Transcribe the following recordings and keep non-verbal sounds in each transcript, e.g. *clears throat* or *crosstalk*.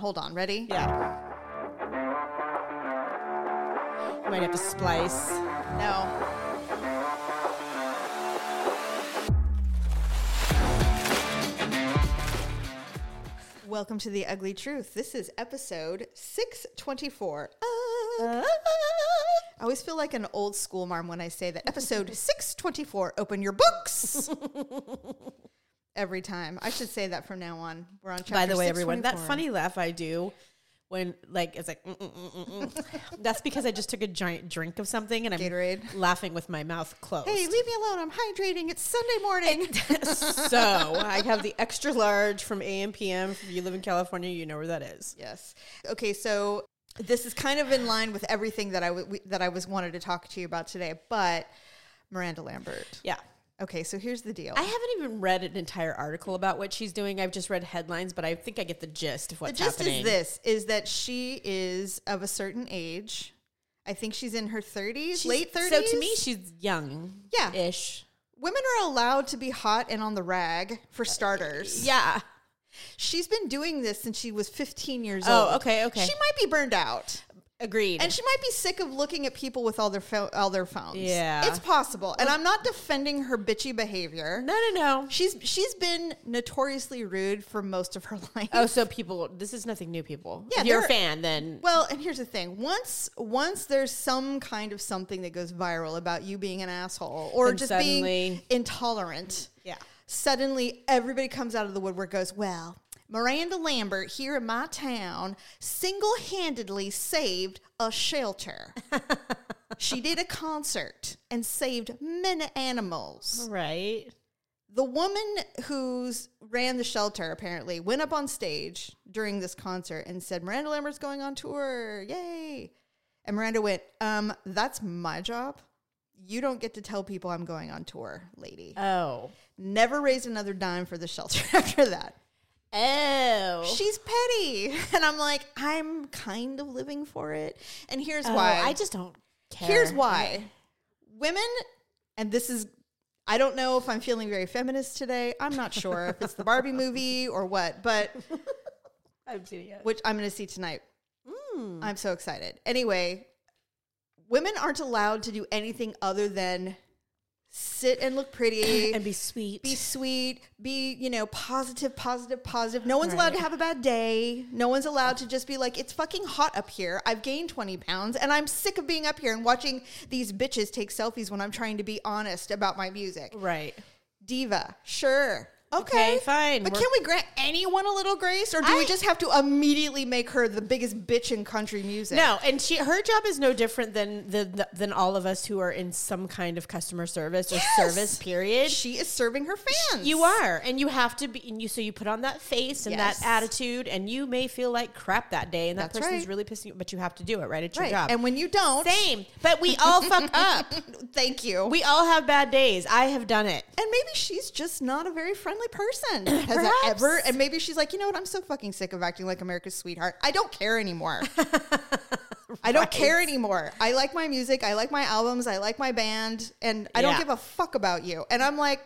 Hold on, ready? Yeah. You might have to splice. No. Welcome to The Ugly Truth. This is episode 624. Ah. I always feel like an old school mom when I say that. Episode *laughs* 624, open your books. *laughs* Every time. I should say that from now on. We're on chapter By the way, everyone, that funny laugh I do when like it's like mm, mm, mm, mm, mm. that's because I just took a giant drink of something and I'm Gatorade. laughing with my mouth closed. Hey, leave me alone. I'm hydrating. It's Sunday morning. *laughs* so I have the extra large from AM PM. If you live in California, you know where that is. Yes. Okay, so this is kind of in line with everything that I w- we- that I was wanted to talk to you about today, but Miranda Lambert. Yeah. Okay, so here's the deal. I haven't even read an entire article about what she's doing. I've just read headlines, but I think I get the gist of what's happening. the gist happening. is this: is that she is of a certain age. I think she's in her 30s, She's- late 30s. So to me, she's young. Yeah. Ish. women are allowed to be hot and on the rag for uh, starters. Yeah. She's been doing this since she was 15 years Oh, old. Oh, okay, okay. She might be burned out. Agreed. And she might be sick of looking at people with all their pho- all their phones. Yeah. it's possible. And I'm not defending her bitchy behavior. no, no, no. She's she's been notoriously rude for most of her *laughs* life. Oh, so people, this is nothing new, people. Yeah, if you're a fan, then Well, and here's the thing: once once there's some kind of something that goes viral about you being an asshole or Then just being intolerant, yeah. suddenly everybody comes out of the woodwork goes, well, Miranda Lambert here in my town single handedly saved a shelter. *laughs* she did a concert and saved many animals. Right. The woman who's ran the shelter apparently went up on stage during this concert and said, Miranda Lambert's going on tour. Yay. And Miranda went, um, that's my job. You don't get to tell people I'm going on tour, lady Oh. never raised another dime for the shelter *laughs* after that. Oh. She's petty. *laughs* And I'm like, I'm kind of living for it. And here's Oh, why. I just don't care. here's why. Women, and this is, I don't know if I'm feeling very feminist today. I'm not sure if it's the Barbie *laughs* movie or what, but I haven't seen it yet. which I'm going to see tonight. Mm. I'm so excited. Anyway, women aren't allowed to do anything other than sit and look pretty *clears throat* And be sweet. be sweet, be, you know, positive, positive, positive. No one's allowed to have a bad day. No one's allowed to just be like, it's fucking hot up here. I've gained 20 pounds and I'm sick of being up here and watching these bitches take selfies when I'm trying to be honest about my music. right. Diva, sure. Okay, Okay, fine. But We're- can we grant anyone a little grace or do we just have to immediately make her the biggest bitch in country music? No, and she her job is no different than the, than all of us who are in some kind of customer service or Yes. service period. She is serving her fans. You are, and you have to be. And you so you put on that face and Yes. that attitude, and you may feel like crap that day, and that That's person's right. really pissing you, off, but you have to do it, right? It's Right. your job. And when you don't, Same, but we all *laughs* fuck up. thank you. We all have bad days. I have done it. And maybe she's just not a very friendly person. *clears throat* Has ever? And maybe she's like, you know what? I'm so fucking sick of acting like America's sweetheart. I don't care anymore. *laughs* I don't care anymore. I like my music. I like my albums. I like my band. And I don't give a fuck about you. And I'm like,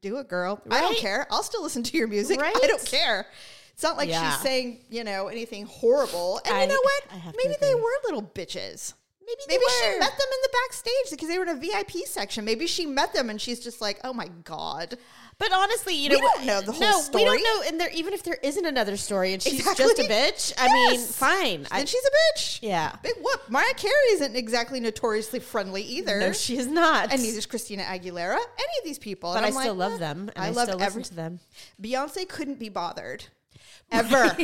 do it, girl. I don't care. I'll still listen to your music. Right? I don't care. It's not like Yeah. she's saying, you know, anything horrible. And I- you know what? I have to Maybe they were little bitches. Maybe Maybe she met them in the backstage because they were in a VIP section. Maybe she met them and she's just like, "Oh my god." But honestly, you We don't know the whole story. no, we don't know. And there, even if there isn't another story, and she's Exactly. just a bitch, I mean, Yes. fine. I, she's a bitch. yeah. Big whoop. Mariah Carey isn't exactly notoriously friendly either. No, she is not. and neither is Christina Aguilera. Any of these people. but And I still like, love "Eh." them, and I, I, love still every. to them. Beyonce couldn't be bothered. *laughs* Ever.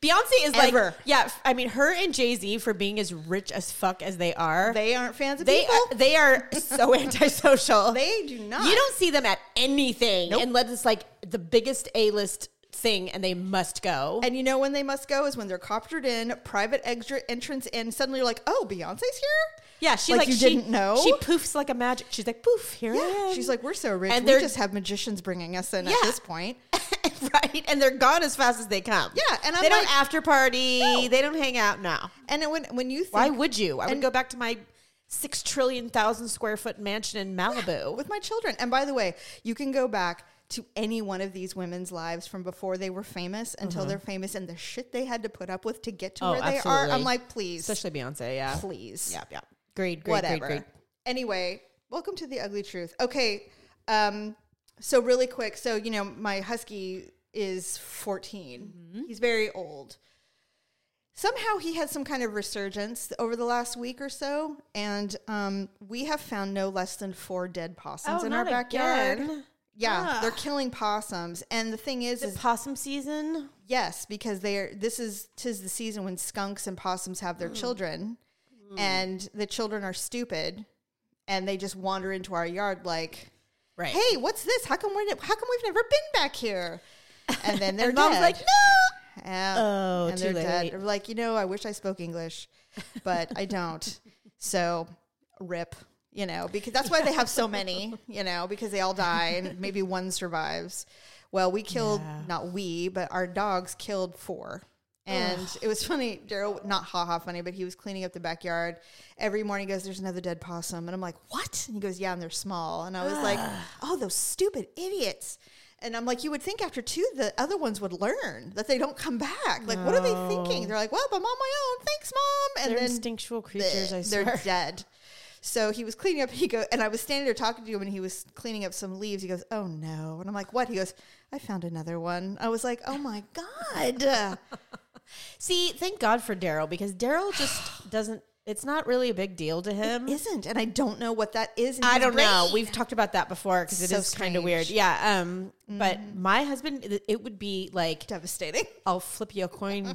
Beyonce is Ever. like, yeah. f- I mean, her and Jay Z for being as rich as fuck as they are, they aren't fans of they people. are, they are so *laughs* antisocial. they do not. you don't see them at anything Nope. unless it's like the biggest A list thing, and they must go. And you know when they must go is when they're coptered in, private extra entrance, and suddenly you're like, oh, Beyonce's here? yeah, she like like, you she, didn't know? She poofs like a magic. She's like poof here. I Yeah. am. She's like, we're so rich. And we they're- just have magicians bringing us in at Yeah. this point. *laughs* *laughs* right, and they're gone as fast as they come. Yeah, and I'm they like- don't after party. No. They don't hang out. now. And when, when you think, Why would you? I would go back to my six trillion thousand square foot mansion in Malibu. with my children. And by the way, you can go back to any one of these women's lives from before they were famous until they're famous and the shit they had to put up with to get to Mm-hmm. Oh, where they are. I'm like, please, Especially Beyonce, yeah. please. Yeah, yeah. Great, great, Whatever. great, great. Anyway, welcome to the ugly truth. Okay. Um, so really quick, so you know, my husky is 14. Mm-hmm. He's very old. Somehow he had some kind of resurgence over the last week or so, and um, we have found no less than four dead possums in our Oh, backyard. again. Yeah, Ah. they're killing possums, and the thing is, Is is possum season? Yes, because they're this is tis the season when skunks and possums have Mm. their children, and the children are stupid, and they just wander into our yard like, Right. "Hey, what's this? How come we're ne- how come we've never been back here?" And then *laughs* they're And mom's dead. like, no. Yeah. Oh, and too they're late. dead. They're like, you know, I wish I spoke English, but I don't. *laughs* So, rip. You know, because that's why they have so many. You know, because they all die and maybe one survives. Well, we killed Yeah. not we, but our dogs killed four. And it was funny, Daryl, not ha ha funny, but he was cleaning up the backyard. Every morning he goes, There's another dead possum. And I'm like, What? And he goes, Yeah, and they're small. And I was like, Oh, those stupid idiots. And I'm like, You would think after two, the other ones would learn that they don't come back. Like, what are they thinking? They're like, Well, I'm on my own. Thanks, mom. And They're then instinctual creatures, I they're dead. So he was cleaning up. He go, and I was standing there talking to him, and he was cleaning up some leaves. He goes, "Oh no!" And I'm like, "What?" He goes, "I found another one." I was like, "Oh my god!" *laughs* See, thank God for Daryl because Daryl just *sighs* doesn't. It's not really a big deal to him. Isn't, and I don't know what that is. I don't know. We've talked about that before because it So is kind of weird. Yeah. Um. But my husband, it- it would be like devastating. *laughs* I'll flip you a coin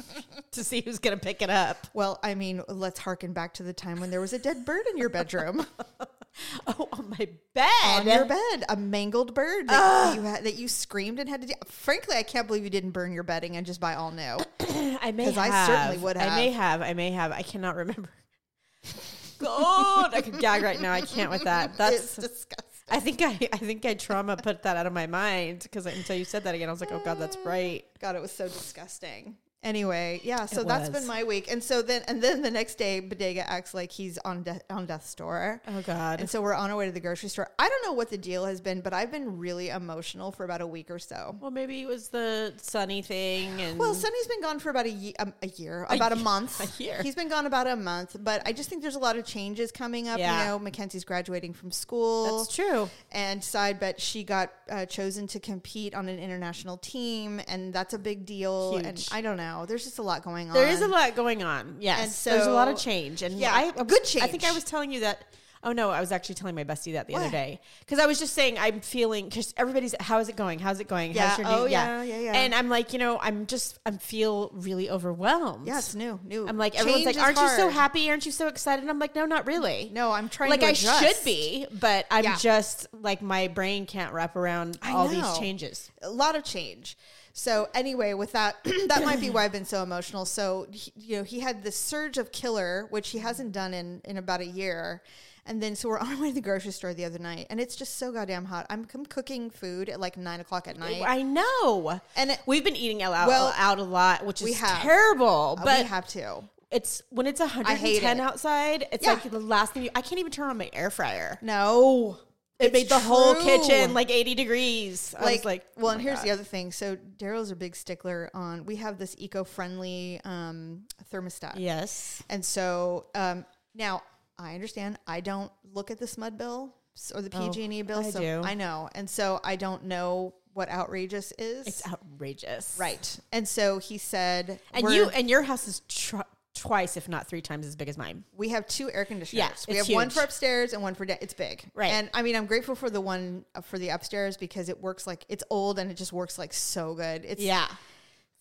*laughs* to see who's gonna pick it up. Well, I mean, let's harken back to the time when there was a dead bird in your bedroom, *laughs* *laughs* Oh, on my bed. on your bed, a mangled bird that you had, that you screamed and had to. Do. Frankly, I can't believe you didn't burn your bedding and just buy all new. *clears throat* I may 'Cause have. I certainly would I may have. have. I may have. I cannot remember. *laughs* God, I could gag right now. I can't with that. *laughs* it's That's. disgusting. I think I. I think I trauma put that out of my mind because until you said that again, I was like, oh God, that's right. God, it was so disgusting. Anyway, yeah, so that's been my week. And so then and then the next day Bodega acts like he's on de- on death's door. Oh God. And so we're on our way to the grocery store. I don't know what the deal has been, but I've been really emotional for about a week or so. well, maybe it was the sunny thing, and Well, Sunny's been gone for about a, ye- um, a year, about a, ye- month. *laughs* a year. He's been gone about a month, but I just think there's a lot of changes coming up. Yeah. You know, Mackenzie's graduating from school. that's true. And side bet she got uh, chosen to compete on an international team, and that's a big deal. Huge. And. I don't know. There's just a lot going on. There is a lot going on. Yes, And there's a lot of change, and yeah, I, a good change. I think I was telling you that. Oh no, I was actually telling my bestie that the other day because I was just saying I'm feeling because everybody's how is it going? How's it going? Yeah. How's your Oh, new- yeah, yeah, yeah. And I'm like, you know, I'm just I'm feel really overwhelmed. Yeah, it's new. New. I'm like everyone's like, aren't you so happy? Aren't you so excited? And I'm like, no, not really. No, I'm trying. To like I adjust. should be, but I'm Yeah. just like my brain can't wrap around I all these changes. a lot of change. So anyway, with that, *clears throat* that might be why I've been so emotional. So he, you know, he had this surge of killer, which he hasn't done in in about a year. And then, so we're *laughs* on our way to the grocery store the other night, and it's just so goddamn hot. I'm, I'm cooking food at like nine o'clock at night. I know. And it- we've been eating out, Well, out a lot, which we is have. terrible. Uh, But we have to. it's when it's hate 110 it. outside. It's Yeah. like the last thing you, I can't even turn on my air fryer. No, It made the whole kitchen like 80 degrees. I like, was like, well, oh and here's God. the other thing. So Daryl's a big stickler on. We have this eco-friendly um, thermostat. Yes. And so um, now I understand I don't look at the SMUD bill or the Oh, PG&E bill. I so do. I know. And so I don't know what outrageous is. It's outrageous. right. And so he said, And you and your house is tr- twice, if not three times as big as mine. we have two air conditioners. Yeah, we have it's one for upstairs and one for down. It's big. Right. And I mean, I'm grateful for the one uh, for the upstairs because it works like it's old and it just works like so good. It's Yeah.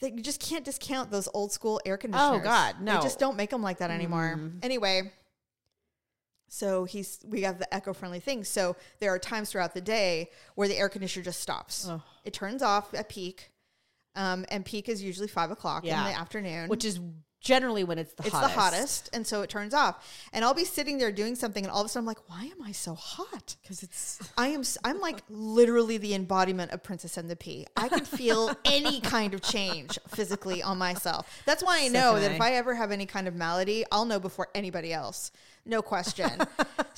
you just can't discount those old school air conditioners. Oh, God, no. They just don't make them like that anymore. Mm. Anyway, so he's we have the eco friendly thing. So there are times throughout the day where the air conditioner just stops. Oh. It turns off at peak, um, and peak is usually five o'clock Yeah. in the afternoon. Which is generally when it's the hottest. it's hottest. the hottest, and so it turns off. And I'll be sitting there doing something, and all of a sudden I'm like, why am I so hot? because it's *laughs* I am I'm like literally the embodiment of Princess and the Pea. I can feel *laughs* any kind of change physically on myself. That's why I So know that I. if I ever have any kind of malady, I'll know before anybody else. No question.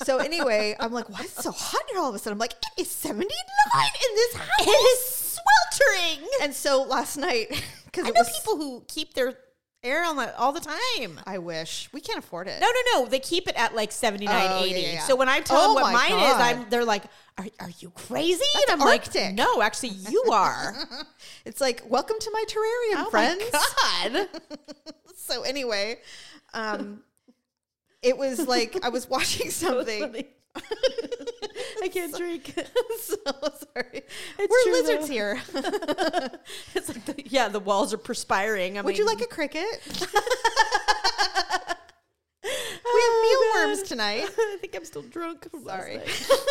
so anyway, I'm like, why is it so hot here all of a sudden? I'm like, it is 79 in this house. it is sweltering. And so last night, *laughs* because I it know was, people who keep their air on the, all the time. I wish we can't afford it. No, no, no. They keep it at like 79, Oh, 80. yeah, yeah. So when I tell Oh them what mine God. is, I'm they're like, "Are, are you crazy?" That's and I'm Arctic. like, "No, actually, you *laughs* are." It's like, welcome to my terrarium, oh friends. my god! *laughs* so anyway, um, it was like I was watching *laughs* something. I *laughs* can't drink. *laughs* so sorry. It's We're lizards though. here. *laughs* it's like, the, yeah, the walls are perspiring. I Would you like a cricket? we have mealworms tonight. I think I'm still drunk. Sorry.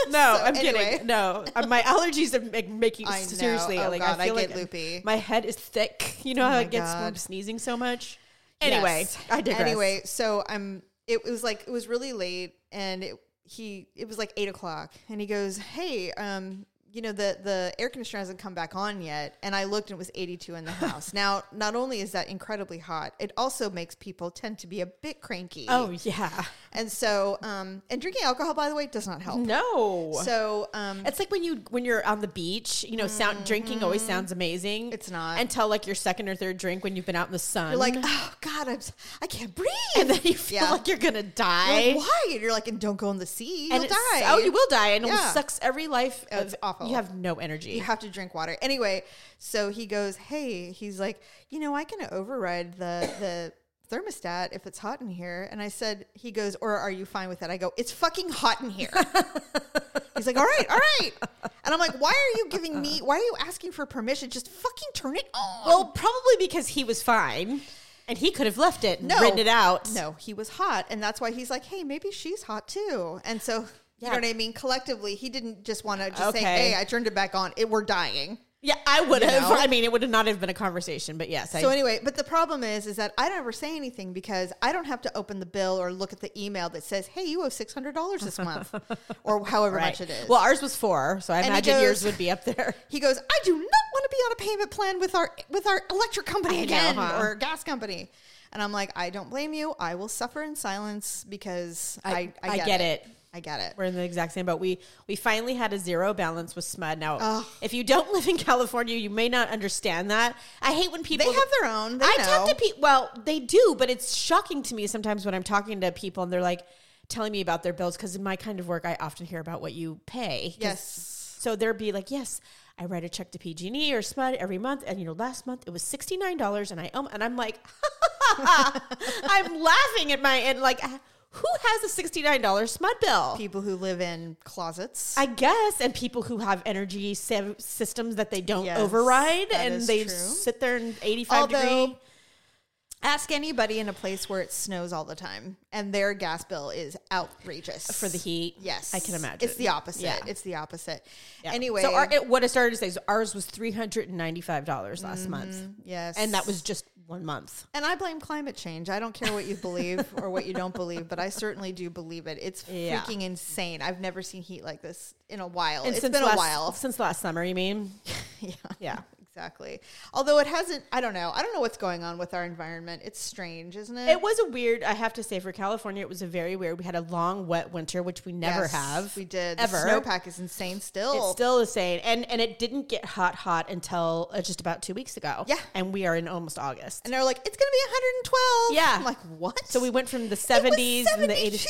No, So I'm anyway. kidding. No, uh, my allergies are make, making I seriously. Oh, like God, I I feel get like loopy. My head is thick. You know how it gets from sneezing so much. Anyway, Yes. I digress. Anyway, so I'm. It was like it was really late, and it he it was like eight o'clock, and he goes, "Hey, um, you know the the air conditioner hasn't come back on yet." And I looked, and it was eighty two in the *laughs* house. now, not only is that incredibly hot, it also makes people tend to be a bit cranky. Oh yeah. And so um, and drinking alcohol, by the way, does not help. No. So um, It's like when you when you're on the beach, you know, sound drinking always sounds amazing. Mm-hmm. It's not. until like your second or third drink when you've been out in the sun. you're like, oh God, I'm I can't breathe. and then you feel Yeah. like you're gonna You're die. like, why? And you're like, and don't go in the sea. and You'll die. Oh, you will die, and it sucks every life. Oh, it's of- awful. You have no energy. You have to drink water. Anyway, so he goes, Hey, he's like, you know, I can override the the thermostat if it's hot in here. And I said, he goes, or are you fine with that? I go, it's fucking hot in here. *laughs* he's like, all right, all right. And I'm like, why are you giving me, why are you asking for permission? Just fucking turn it on. well, probably because he was fine, and he could have left it and No. written it out. no, he was hot. And that's why he's like, hey, maybe she's hot too. And so, you know what I mean? Collectively, he didn't just want to just say, hey, I turned it back on. It, we're dying. Yeah, I would You have. *laughs* know? I mean, it would have not have been a conversation, but yes. So I, anyway, but the problem is, is that I don't ever say anything because I don't have to open the bill or look at the email that says, "Hey, you owe six hundred dollars this month," or *laughs* however right. much it is. Well, ours was four, so I he imagine goes- yours would be up there. *laughs* he goes, "I do not want to be on a payment plan with our with our electric company I know, again huh? or gas company," and I'm like, "I don't blame you. I will suffer in silence because I I, I get, get it. it. I get it." We're in the exact same boat. We we finally had a zero balance with Smud. Now, if you don't *laughs* live in California, you may not understand that. I hate when people They have their own. They I know. talk to people. Well, they do, but it's shocking to me sometimes when I'm talking to people and they're like telling me about their bills because in my kind of work, I often hear about what you pay. Yes. So they'll be like, "Yes, I write a check to PG&E or Smud every month, and you know, last month it was sixty nine dollars, and I um, and I'm like, *laughs* I'm laughing at my and like, who has a sixty nine dollars Smud bill? people who live in closets. I guess, and people who have energy systems that they don't Yes, override, and they true. sit there in eighty-five Although, degree. Ask anybody in a place where it snows all the time and their gas bill is outrageous For the heat? Yes, I can imagine. It's the opposite. Yeah. It's the opposite. Yeah. Anyway, so our, what I started to say is ours was three hundred and ninety-five dollars last mm-hmm. month, yes, and that was just one month. And I blame climate change. I don't care what you believe *laughs* or what you don't believe, but I certainly do believe it. It's Yeah. freaking insane. I've never seen heat like this in a while. And it's since been last, a while. since last summer. You mean? *laughs* yeah. Yeah. Exactly. Although it hasn't, I don't know. I don't know what's going on with our environment. It's strange, isn't it? It was a weird. I have to say, for California, it was a very weird. We had a long, wet winter, which we never Yes, have. We did. ever. The snowpack is insane still. It's still same, and and it didn't get hot, hot until uh, just about two weeks ago. Yeah. and we are in almost August. and they're like, it's going to be 112. Yeah. I'm like, what? So we went from the It was 70s and the 80s.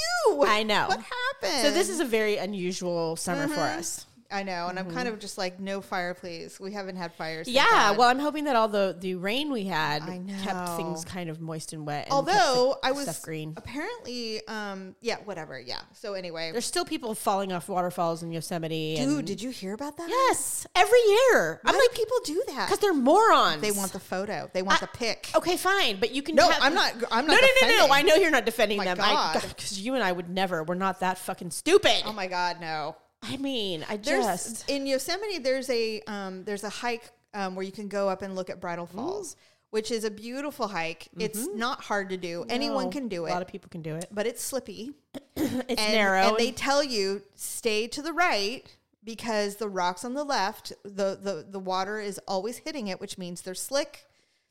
I know. What happened? So this is a very unusual summer for Mm-hmm. us. I know. And I'm kind of just like, no fire, please. We haven't had fires. Yeah, well, I'm hoping that all the the rain we had I kept things kind of moist and wet. And Although I was stuff green. apparently, um, yeah, whatever. Yeah. So anyway, There's still people falling off waterfalls in Yosemite. dude, did you hear about that? yes, every year. Why I'm do like, people do that? because they're morons. they want the photo. They want the pic. Okay, fine, but you can. No, have- I'm not- I'm not No, no, no, no. I know you're not defending My them. God. *laughs* because you and I would never. We're not that fucking stupid. Oh my God, no. I mean, I There's just in Yosemite. There's a um, there's a hike um, where you can go up and look at Bridal Falls. which is a beautiful hike. It's not hard to do. Anyone can do it. A lot of people can do it. but it's slippy. *clears throat* It's and, narrow. and they tell you stay to the right because the rocks on the left, the the the water is always hitting it, which means they're slick,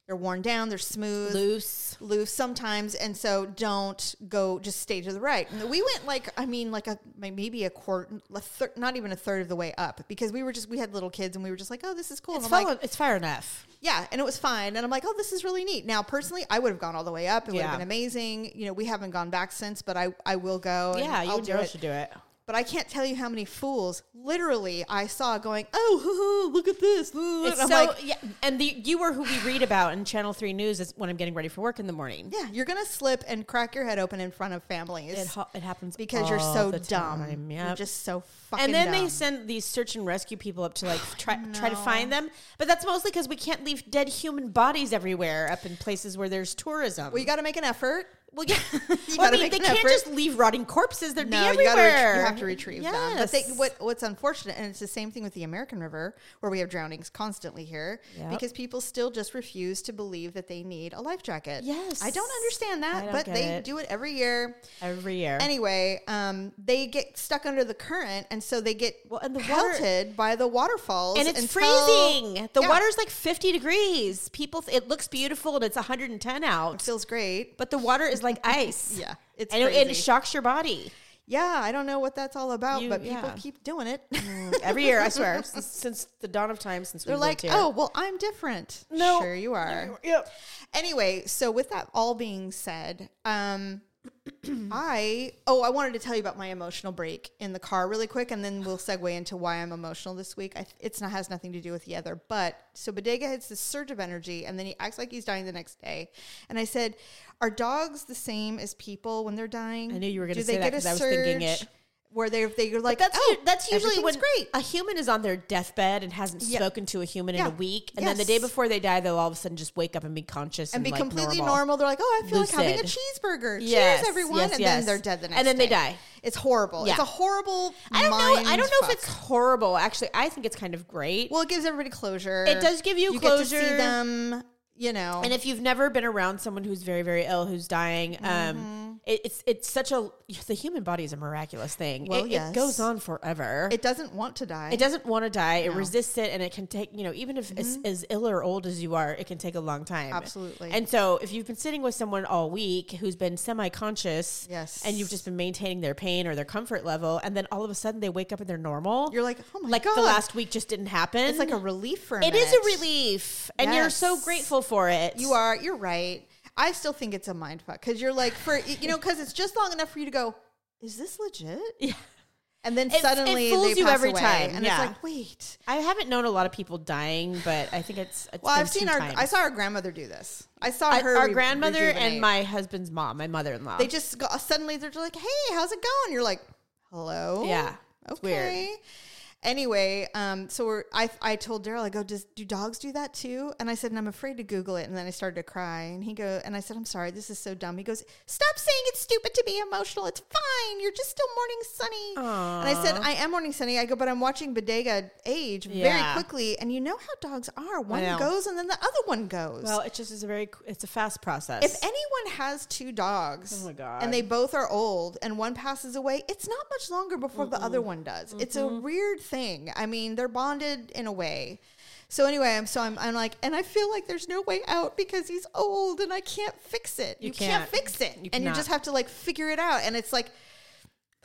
they're worn down, they're smooth, loose. loose sometimes, and so don't go. Just stay to the right. And we went like I mean like a maybe a quarter, a thir- not even a third of the way up because we were just we had little kids and we were just like oh this is cool. It's and like it's far enough. yeah, and it was fine. And I'm like, oh, this is really neat. Now, personally, I would have gone all the way up. It would have been amazing. You know, we haven't gone back since, but I, I will go. Yeah, you I'll do it. should do it. But I can't tell you how many fools, literally, I saw going, oh, look at this. And It's I'm so like, yeah, and the you were who we read about in Channel Three News is when I'm getting ready for work in the morning. yeah, you're gonna slip and crack your head open in front of families It, ha- it happens because you're so dumb. time, You're just so fucking. and then they dumb. send these search and rescue people up to like *sighs* try try to find them, but that's mostly because we can't leave dead human bodies everywhere up in places where there's tourism. well, you got to make an effort. Well, yeah, *laughs* You Well, I mean, they can't effort. just leave rotting corpses. They'd No, be you gotta everywhere. you have to retrieve them. But they, what what's unfortunate, and it's the same thing with the American River, where we have drownings constantly here, Yep. because people still just refuse to believe that they need a life jacket. Yes. I don't understand that, don't but they it. do it every year. every year. Anyway, um, they get stuck under the current, and so they get Well, and the water- by the waterfalls, and it's until- freezing. The Yeah, water's like 50 degrees. People, it looks beautiful and it's 110 out, feels great. but the water is like ice. Yeah, it's and it, it shocks your body yeah, I don't know what that's all about, You- but people keep doing it. *laughs* every year. I swear, *laughs* since, since the dawn of time, since They're like, here. oh, well, I'm different. No. sure you are. Yep. Anyway, so with that all being said, um, *clears throat* I oh I wanted to tell you about my emotional break in the car really quick, and then we'll segue into why I'm emotional this week. I, it's not has nothing to do with the other, but so Bodega hits this surge of energy, and then he acts like he's dying the next day. And I said, "Are dogs the same as people when they're dying? I knew you were gonna say that get a 'cause I was thinking it. Where they're they're like That's oh, u- that's usually when great. a human is on their deathbed and hasn't Yeah. spoken to a human in a week, and then the day before they die, they'll all of a sudden just wake up and be conscious and, and be like, completely normal. normal. They're like, oh, I feel like having a cheeseburger. Yes, Cheers, everyone. yes, and yes. then they're dead the next day. And then they die. It's horrible. It's a horrible. I don't know. I don't know if it's horrible. Actually, I think it's kind of great. Well, it gives everybody closure. It does give you You to see closure. them. You know, And if you've never been around someone who's very, very ill, who's dying, Mm-hmm. um, it, it's it's such a the human body is a miraculous thing. Well, it, yes. it goes on forever. It, it doesn't want to die. It doesn't want to die. It No. Mm-hmm. resists it, and it can take you know even if as, as ill or old as you are, it can take a long time. Absolutely. And so if you've been sitting with someone all week who's been semi-conscious, Yes. and you've just been maintaining their pain or their comfort level, and then all of a sudden they wake up and they're normal. You're like, oh my like god, the last week just didn't happen. It's like a relief for a It is minute. a relief, and you're so grateful for it. You are. You're right. I still think it's a mind fuck because you're like for you know because it's just long enough for you to go. Is this legit? Yeah. And then It- it suddenly fools they you every away, time, and yeah. it's like, wait. I haven't known a lot of people dying, but I think it's. it's Well, I've seen our. times. I saw our grandmother do this. I saw I- her. our re- grandmother and my husband's mom, my mother-in-law. They just go, suddenly they're just like, "Hey, how's it going?" You're like, "Hello." yeah, Okay. Anyway, um, so we're, I I told Daryl, I go, does do dogs do that too? And I said, and I'm afraid to Google it. And then I started to cry. And he go, and I said, I'm sorry, this is so dumb. He goes, stop saying it's stupid to be emotional. It's fine. You're just still mourning Sunny. And I said, I am mourning Sunny. I go, but I'm watching Bodega age very quickly. And you know how dogs are. One goes and then the other one goes. Well, it just is a very. It's a fast process. if anyone has two dogs Oh my God. and they both are old and one passes away, it's not much longer before the other one does. It's a Mm-hmm. weird thing. I mean, they're bonded in a way. So anyway, I'm so I'm, I'm like, and I feel like there's no way out because he's old and I can't fix it. You, You can't. can't. fix it, You and you just have to like figure it out. And it's like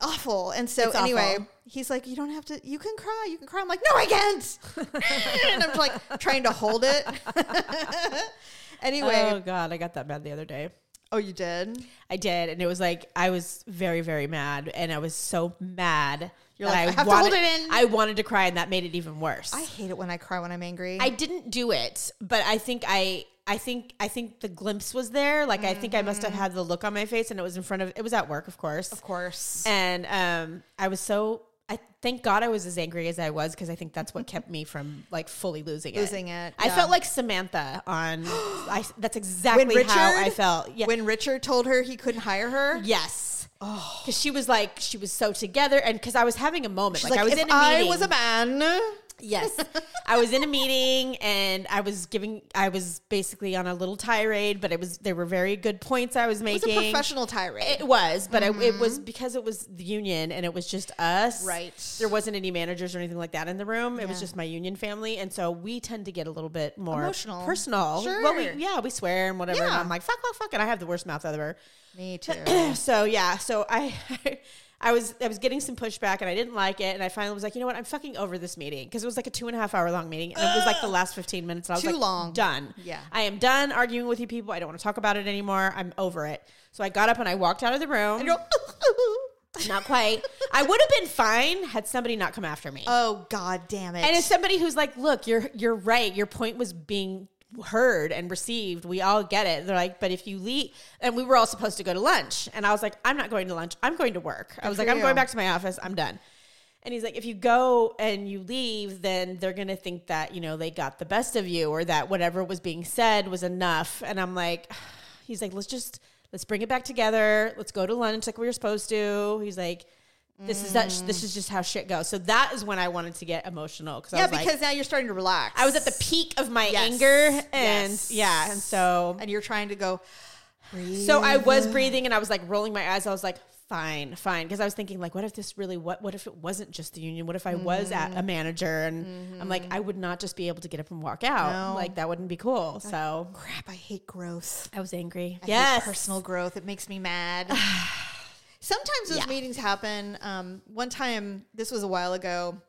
awful. And so It's anyway, awful. he's like, you don't have to. You can cry. You can cry. I'm like, no, I can't. *laughs* and I'm like trying to hold it. *laughs* anyway, oh god, I got that bad the other day. Oh, you did. I did, and it was like I was very, very mad, and I was so mad. You're like, I have to wanted, hold it in. I wanted to cry, and that made it even worse. I hate it when I cry when I'm angry. I didn't do it, but I think I I think I think the glimpse was there. Like I think I must have had the look on my face and it was in front of it was at work, of course. Of course. And um I was so I thank God I was as angry as I was because I think that's what kept me from like fully losing it. Losing it, I yeah. felt like Samantha on *gasps* I that's exactly how I felt. Yeah. When Richard told her he couldn't hire her, yes. Oh. Because she was like, she was so together, and because I was having a moment, like, like, I was in a meeting. I was a man, Yes. I was in a meeting and I was giving I was basically on a little tirade, but it was there were very good points I was It's a making. professional tirade. It was, but it, it was mm-hmm. because it was the union and it was just us. Right. There wasn't any managers or anything like that in the room. It was just my union family, and so we tend to get a little bit more Emotional. personal. Well, we, yeah, we swear and whatever. And I'm like, fuck, fuck, fuck, and I have the worst mouth ever. Me *clears throat* too. so yeah, so I. *laughs* I was I was getting some pushback and I didn't like it and I finally was like, you know what, I'm fucking over this meeting because it was like a two and a half hour long meeting and it was like the last fifteen minutes. And I was Too like, long. done. Yeah. I am done arguing with you people. I don't want to talk about it anymore. I'm over it. So I got up and I walked out of the room. And *laughs* Not quite. I would have been fine had somebody not come after me. oh god damn it! and as somebody who's like, look, you're you're right. Your point was being heard and received. We all get it. They're like, but if you leave, and we were all supposed to go to lunch, and I was like, I'm not going to lunch. I'm going to work. I was like, I'm going back to my office. I'm done. And he's like, if you go and you leave, then they're gonna think that you know they got the best of you, or that whatever was being said was enough. And I'm like, *sighs* he's like, let's just let's bring it back together. Let's go to lunch like we were supposed to. He's like. This is that. This mm. is just how shit goes. So that is when I wanted to get emotional because I yeah, because now you're starting to relax. I was at the peak of my Yes. anger and Yes. yeah, and so and you're trying to go. so I was breathing and I was like rolling my eyes. I was like, fine, fine, because I was thinking like, what if this really what what if it wasn't just the union? What if I was at a mm-hmm. manager and I'm like, mm-hmm. I would not just be able to get up and walk out. No. Like that wouldn't be cool. So Crap! I hate growth. I was angry. I hate yes, personal growth. It makes me mad. *sighs* *sighs* Sometimes those Yeah. meetings happen. Um, one time, this was a while ago.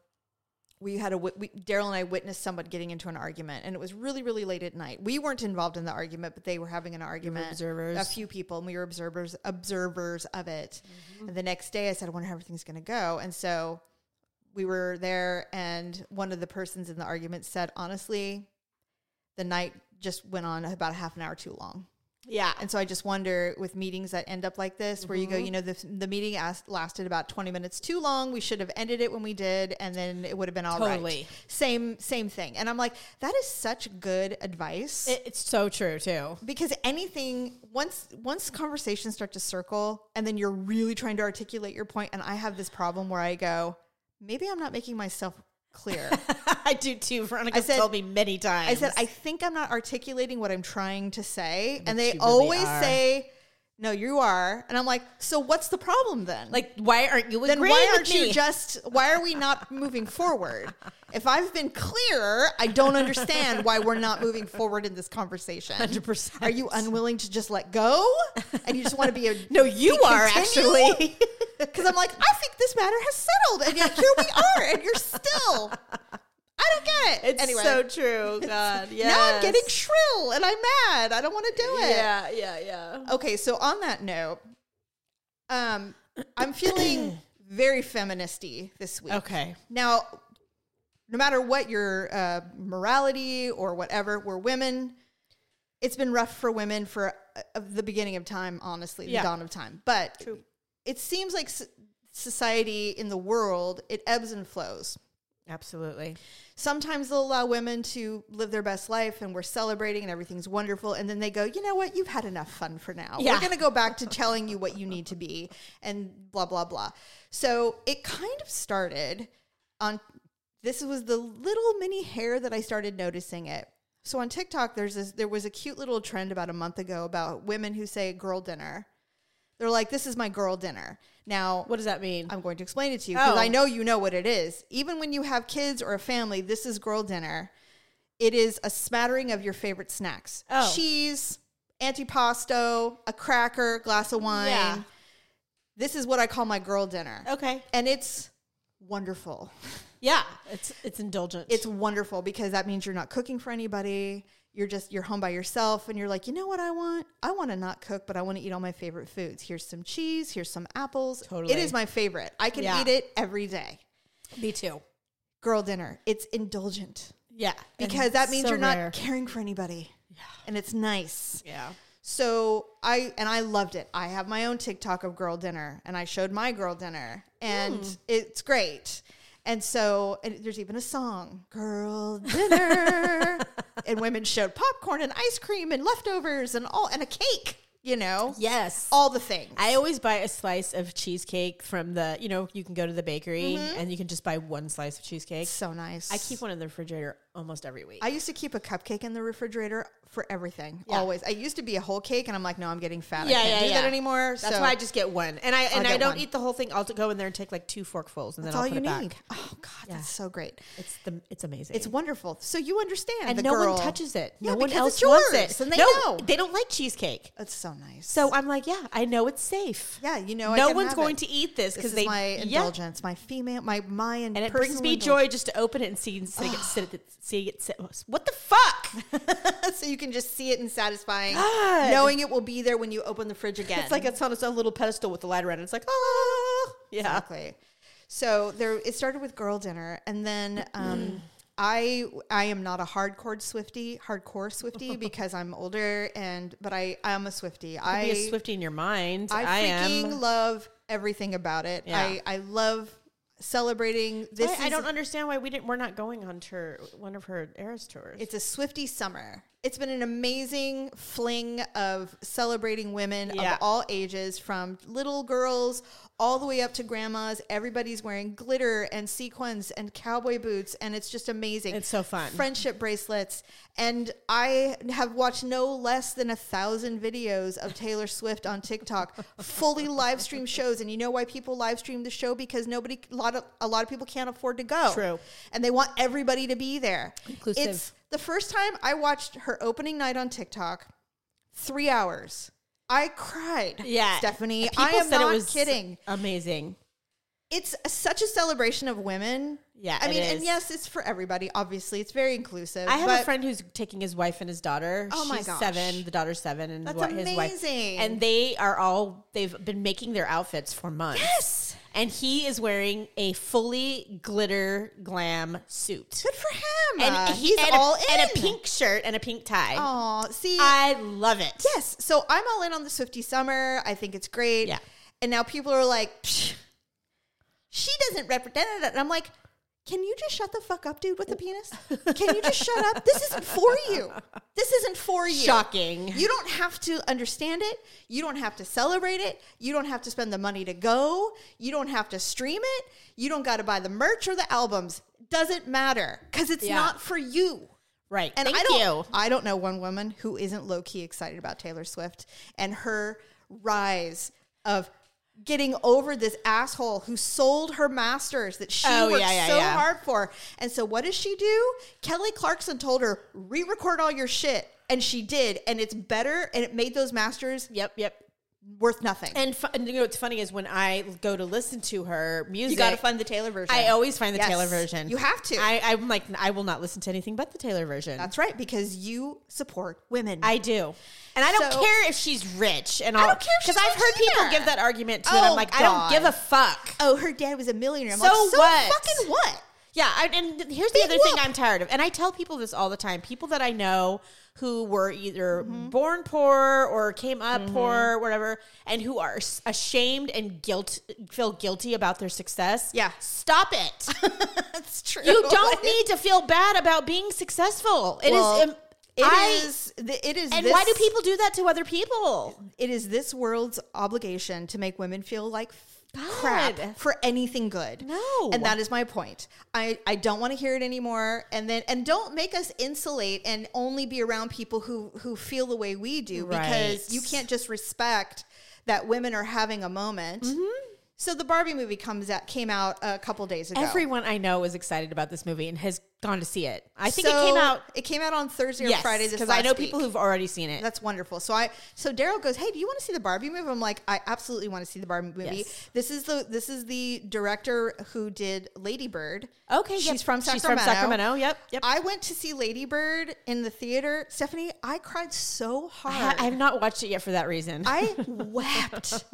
We had a we, Daryl and I witnessed someone getting into an argument, and it was really, really late at night. We weren't involved in the argument, but they were having an argument. observers. a few people, and we were observers, observers of it. Mm-hmm. And the next day, I said, "I wonder how everything's going to go." And so we were there, and one of the persons in the argument said, "Honestly, the night just went on about a half an hour too long." Yeah, And so I just wonder with meetings that end up like this, where you Mm-hmm. go, you know, the, the meeting asked, lasted about 20 minutes too long. We should have ended it when we did, and then it would have been all right. Totally. Same, same thing. And I'm like, that is such good advice. It- it's so true too. because anything once once conversations start to circle and then you're really trying to articulate your point and I have this problem where I go maybe I'm not making myself clear. *laughs* I do too. Veronica said- told me many times. I said, I think I'm not articulating what I'm trying to say. and they you really always say, No, you are. And I'm like, So what's the problem then? like, why aren't you then why aren't me? you *laughs* just why are we not moving forward? If I've been clear, I don't understand why we're not moving forward in this conversation. 100%. Are you unwilling to just let go? And you just want to be a *laughs* No, you are continue? actually. *laughs* Because I'm like, I think this matter has settled, and yet here we are, and you're still. I don't get it. It's anyway, so true. *laughs* God, yeah. now I'm getting shrill, and I'm mad. I don't want to do it. Yeah, yeah, yeah. Okay, so on that note, um, I'm feeling *clears throat* very feministy this week. Okay. Now, no matter what your uh, morality or whatever, we're women. It's been rough for women for uh, the beginning of time, honestly, the Yeah. dawn of time. But True. it seems like s- society in the world, it ebbs and flows. Absolutely. Sometimes they'll allow women to live their best life and we're celebrating and everything's wonderful. And then they go, you know what? You've had enough fun for now. Yeah. We're going to go back to telling you what you need to be and blah, blah, blah. So it kind of started on this was the little mini hair that I started noticing it. So on TikTok, there's this, there was a cute little trend about a month ago about women who say girl dinner. They're like, this is my girl dinner. Now, What does that mean? I'm going to explain it to you because Oh. I know you know what it is. Even when you have kids or a family, this is girl dinner. It is a smattering of your favorite snacks Oh. cheese, antipasto, a cracker, glass of wine. Yeah. This is what I call my girl dinner. okay. And it's wonderful. *laughs* Yeah. It's it's indulgent. It's wonderful because that means you're not cooking for anybody. You're just you're home by yourself and you're like, "You know what I want? I want to not cook, but I want to eat all my favorite foods. Here's some cheese, here's some apples. Totally. It is my favorite. I can Yeah. eat it every day. me too. girl dinner. It's indulgent Yeah. because that means so you're rare. not caring for anybody. Yeah. and it's nice. Yeah. So I and I loved it. I have my own TikTok of girl dinner and I showed my girl dinner and Hmm. it's great. And so and there's even a song, Girl Dinner. *laughs* and women showed popcorn and ice cream and leftovers and all and a cake. you know, Yes. all the things. I always buy a slice of cheesecake from the, you know, you can go to the bakery mm-hmm. and you can just buy one slice of cheesecake. so nice. I keep one in the refrigerator almost every week. I used to keep a cupcake in the refrigerator for everything. Yeah. Always. I used to be a whole cake, and I'm like, no, I'm getting fat. Yeah, I can't yeah, do yeah. that anymore. That's so why I just get one, and I and I don't one. eat the whole thing. I'll go in there and take like two forkfuls, and that's then I'll all put you it need. back. Oh God, that's so great. It's the it's amazing. It's wonderful. So you understand, and the no girl. one touches it. Yeah, no one because else it's wants it, and they no, know. they don't like cheesecake. That's so nice. So I'm like, yeah, I know it's safe. yeah, you know, I no one's going it. to eat this because they my indulgence, my female, my my and it brings me joy just to open it and see sit, *sighs* sit, sit, see it. Sit, what the fuck? *laughs* so you can just see it and satisfying, God. knowing it will be there when you open the fridge again. It's like it's on its own little pedestal with the light around it. It's like, oh, yeah. Exactly. So there, it started with girl dinner, and then um, *clears throat* I I am not a hardcore Swifty, hardcore Swifty *laughs* because I'm older, and but I I'm a Swifty. I be a Swifty in your mind. I I, freaking am. love everything about it. Yeah. I I love celebrating this. I, I don't understand why we didn't. We're not going on her one of her Eras tours. It's a Swifty summer. It's been an amazing fling of celebrating women Yeah. of all ages, from little girls all the way up to grandmas. Everybody's wearing glitter and sequins and cowboy boots, and it's just amazing. It's so fun. Friendship bracelets. And I have watched no less than a thousand videos of Taylor Swift on TikTok, fully live stream shows. And you know why people live stream the show? Because nobody, a lot of, a lot of people can't afford to go. True. And they want everybody to be there. Inclusive. It's the first time I watched her opening night on TikTok, three hours. I cried. yeah, Stephanie. People I am said not it was kidding. Amazing. It's such a celebration of women. Yeah, I mean, and yes, it's for everybody. Obviously, it's very inclusive. I have a friend who's taking his wife and his daughter. Oh my She's gosh. seven. The daughter's seven, and That's his wife. amazing. And they are all. They've been making their outfits for months. Yes. And he is wearing a fully glitter glam suit. Good for him. And Uh, he's and all a, in. and a pink shirt and a pink tie. Aw, see, I love it. yes. So I'm all in on the Swifty summer. I think it's great. Yeah. And now people are like, she doesn't represent it. And I'm like, can you just shut the fuck up, dude, with the penis? Can you just shut up? This isn't for you. This isn't for you. Shocking. You don't have to understand it. You don't have to celebrate it. You don't have to spend the money to go. You don't have to stream it. You don't got to buy the merch or the albums. Doesn't matter because it's Yeah. not for you. Right. And Thank I don't, you. I don't know one woman who isn't low key excited about Taylor Swift and her rise of getting over this asshole who sold her masters that she Oh, worked yeah, yeah, so yeah. hard for. And so what does she do? Kelly Clarkson told her, re-record all your shit. And she did. And it's better. And it made those masters Yep. Yep. Worth nothing. And, fu- and you know what's funny is when I go to listen to her music, you got to find the Taylor version. I always find the Yes. Taylor version. You have to. I, I'm like, I will not listen to anything but the Taylor version. That's right. Because you support women. I do, and I don't So- care if she's rich and all. don't care because I've rich heard people give that argument too, and I'm Oh, like, I don't give a fuck. oh, her dad was a millionaire. I'm So like, so what? fucking what? Yeah, I, and here's the Big other thing. I'm tired of, and I tell people this all the time. People that I know who were either Mm-hmm. born poor or came up poor, whatever, and who are ashamed and guilt feel guilty about their success. Yeah. stop it. *laughs* That's true. you don't *laughs* need to feel bad about being successful. It is. Well, um, It I- is. It is. And this, why do people do that to other people? It is this world's obligation to make women feel like God. crap for anything good. No. and that is my point. I I don't want to hear it anymore. And then and don't make us insulate and only be around people who who feel the way we do because you can't just respect that women are having a moment. Mm-hmm. So the Barbie movie comes out came out a couple days ago. Everyone I know is excited about this movie and has gone to see it. I think it came out It came out on Thursday or yes, Friday this because I know week. people who've already seen it. That's wonderful. So I so Daryl goes, "Hey, do you want to see the Barbie movie?" I'm like, "I absolutely want to see the Barbie movie." Yes. This is the this is the director who did Lady Bird. okay, she's yep. from She's Sacramento. from Sacramento. Yep, yep. I went to see Lady Bird in the theater. Stephanie, I cried so I, hard. I have not watched it yet for that reason. I *laughs* wept.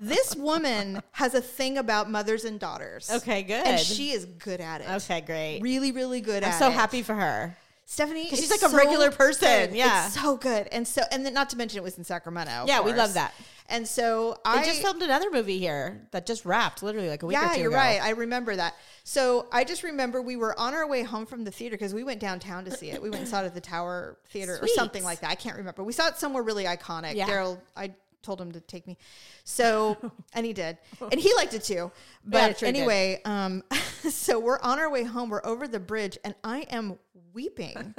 this woman has a thing about mothers and daughters. Okay, good. And she is good at it. okay, great. Really, really good I'm at so it. happy for her. Stephanie, she's like a regular person, good. yeah. it's so good, and so and then not to mention it was in Sacramento. Yeah, we love that. And so They I just filmed another movie here that just wrapped literally like a week or yeah, two you're ago. right. I remember that. So I just remember we were on our way home from the theater because we went downtown to see it. We went and saw it at the Tower Theater or something like that. I can't remember. We saw it somewhere really iconic. Yeah. Daryl, I told him to take me. So, *laughs* and he did. And he liked it too. *laughs* But sure anyway, um, *laughs* so we're on our way home. We're over the bridge and I am weeping.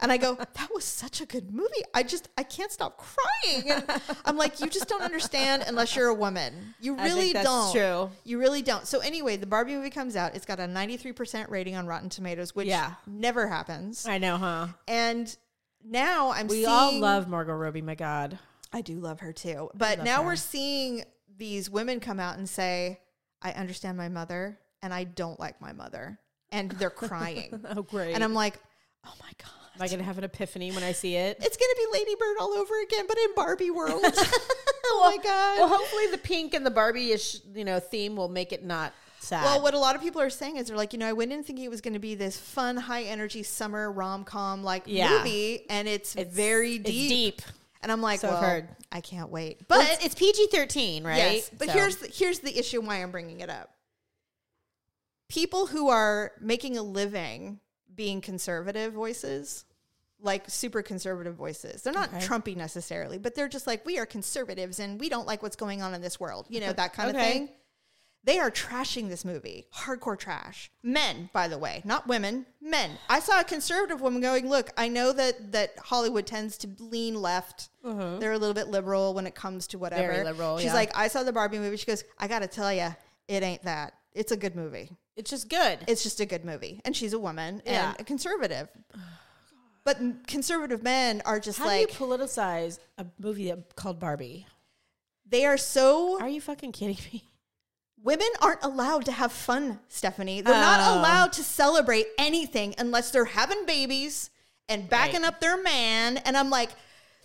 And I go, that was such a good movie. I just, I can't stop crying. And I'm like, you just don't understand unless you're a woman. You really that's don't. true. You really don't. So anyway, the Barbie movie comes out. It's got a 93% rating on Rotten Tomatoes, which Yeah. never happens. I know, huh? And now I'm We seeing all love Margot Robbie. My God. I do love her too. But now her. we're seeing these women come out and say, I understand my mother and I don't like my mother. And they're crying. *laughs* Oh, great. and I'm like, oh my God. Am I gonna have an epiphany when I see it? It's gonna be Lady Bird all over again, but in Barbie world. *laughs* oh my God. Well, hopefully the pink and the Barbie-ish, you know, theme will make it not sad. Well, what a lot of people are saying is they're like, you know, I went in thinking it was going to be this fun, high energy summer rom com like Yeah. movie, and it's, It's- very it's deep. And I'm like, So well, heard. I can't wait. but But it's PG thirteen, right? yes, but So- here's the, here's the issue why I'm bringing it up. People who are making a living being conservative voices, like super conservative voices, they're not Okay. Trumpy necessarily, but they're just like we are conservatives and we don't like what's going on in this world. You know that kind of thing. They are trashing this movie. Hardcore trash. Men, by the way, not women, men. I saw a conservative woman going, "Look, I know that that Hollywood tends to lean left. They're a little bit liberal when it comes to whatever." Mm-hmm. Very liberal, She's yeah. like, "I saw the Barbie movie." She goes, "I got to tell you, it ain't that. It's a good movie. it's just good. It's just a good movie." And she's a woman Yeah. and a conservative. But conservative men are just How like do you politicize a movie called Barbie? they are so Are you fucking kidding me? Women aren't allowed to have fun, Stephanie. They're not Oh. allowed to celebrate anything unless they're having babies and backing up their man. And I'm like,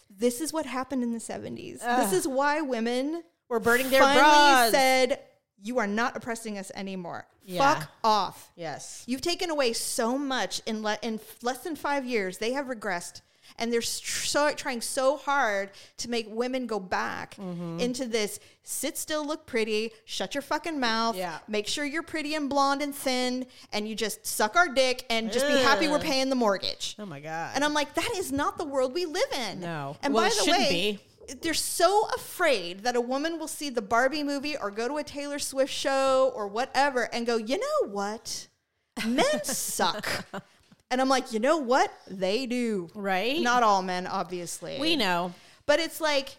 this is what happened in the 70s. This is why women We're burning their finally bras. said, you are not oppressing us anymore. Yeah. Fuck off. yes. You've taken away so much in, le- in f- less than five years. They have regressed. And they're so, trying so hard to make women go back Mm-hmm. into this sit still, look pretty, shut your fucking mouth, Yeah. make sure you're pretty and blonde and thin, and you just suck our dick and just be happy we're paying the mortgage. Oh my god. And I'm like, that is not the world we live in. No. And Well, by the way, they're so afraid that a woman will see the Barbie movie or go to a Taylor Swift show or whatever and go, you know what? Men suck. *laughs* And I'm like, you know what? They do. right? Not all men, obviously. we know. But it's like,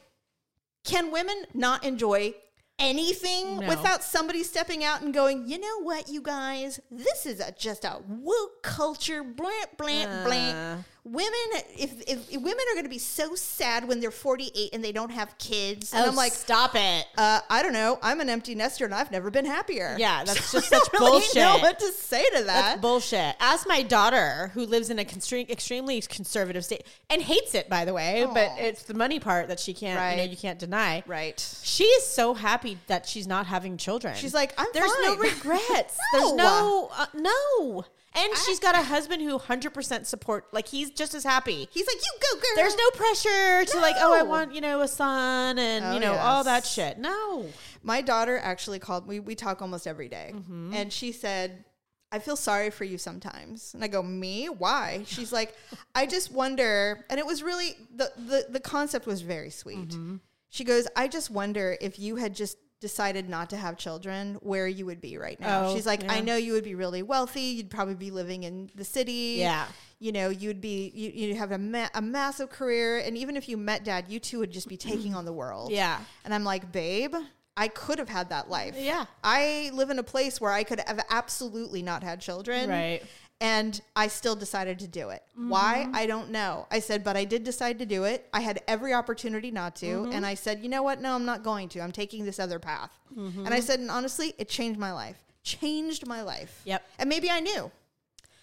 can women not enjoy anything No. without somebody stepping out and going, you know what, you guys, this is a, just a woke culture, blant, blant, Uh. blant. Women, if, if, if women are going to be so sad when they're 48 and they don't have kids, and Oh, I'm like, stop it. uh, I don't know, I'm an empty nester and I've never been happier. Yeah, that's *laughs* just I such really bullshit. know what to say to that. That's bullshit. Ask my daughter, who lives in a constre- extremely conservative state and hates it, by the way, but it's the money part that she can't, you know, you can't deny. right. She is so happy that she's not having children. She's like, I'm There's no *laughs* regrets. No. There's no, uh, no. And she's got a husband who 100% support, like he's just as happy. He's like, you go, girl. There's no pressure to like, oh, I want, you know, a son and, Oh, you know, all that shit. No. My daughter actually called we we talk almost every day. Mm-hmm. and she said, "I feel sorry for you sometimes." And I go, "Me? Why?" She's like, "I just wonder." And it was really the the the concept was very sweet. Mm-hmm. She goes, "I just wonder if you had just decided not to have children, where you would be right now." Oh, She's like, "I know you would be really wealthy. You'd probably be living in the city. Yeah. You know, you'd be you you have a ma- a massive career, and even if you met dad, you two would just be taking on the world." Yeah. And I'm like, babe, I could have had that life. Yeah. I live in a place where I could have absolutely not had children. Right. And I still decided to do it. Why? Mm-hmm. I don't know. I said, but I did decide to do it. I had every opportunity not to. Mm-hmm. And I said, you know what? No, I'm not going to. I'm taking this other path. Mm-hmm. And I said, and honestly, it changed my life. Changed my life. Yep. And maybe I knew.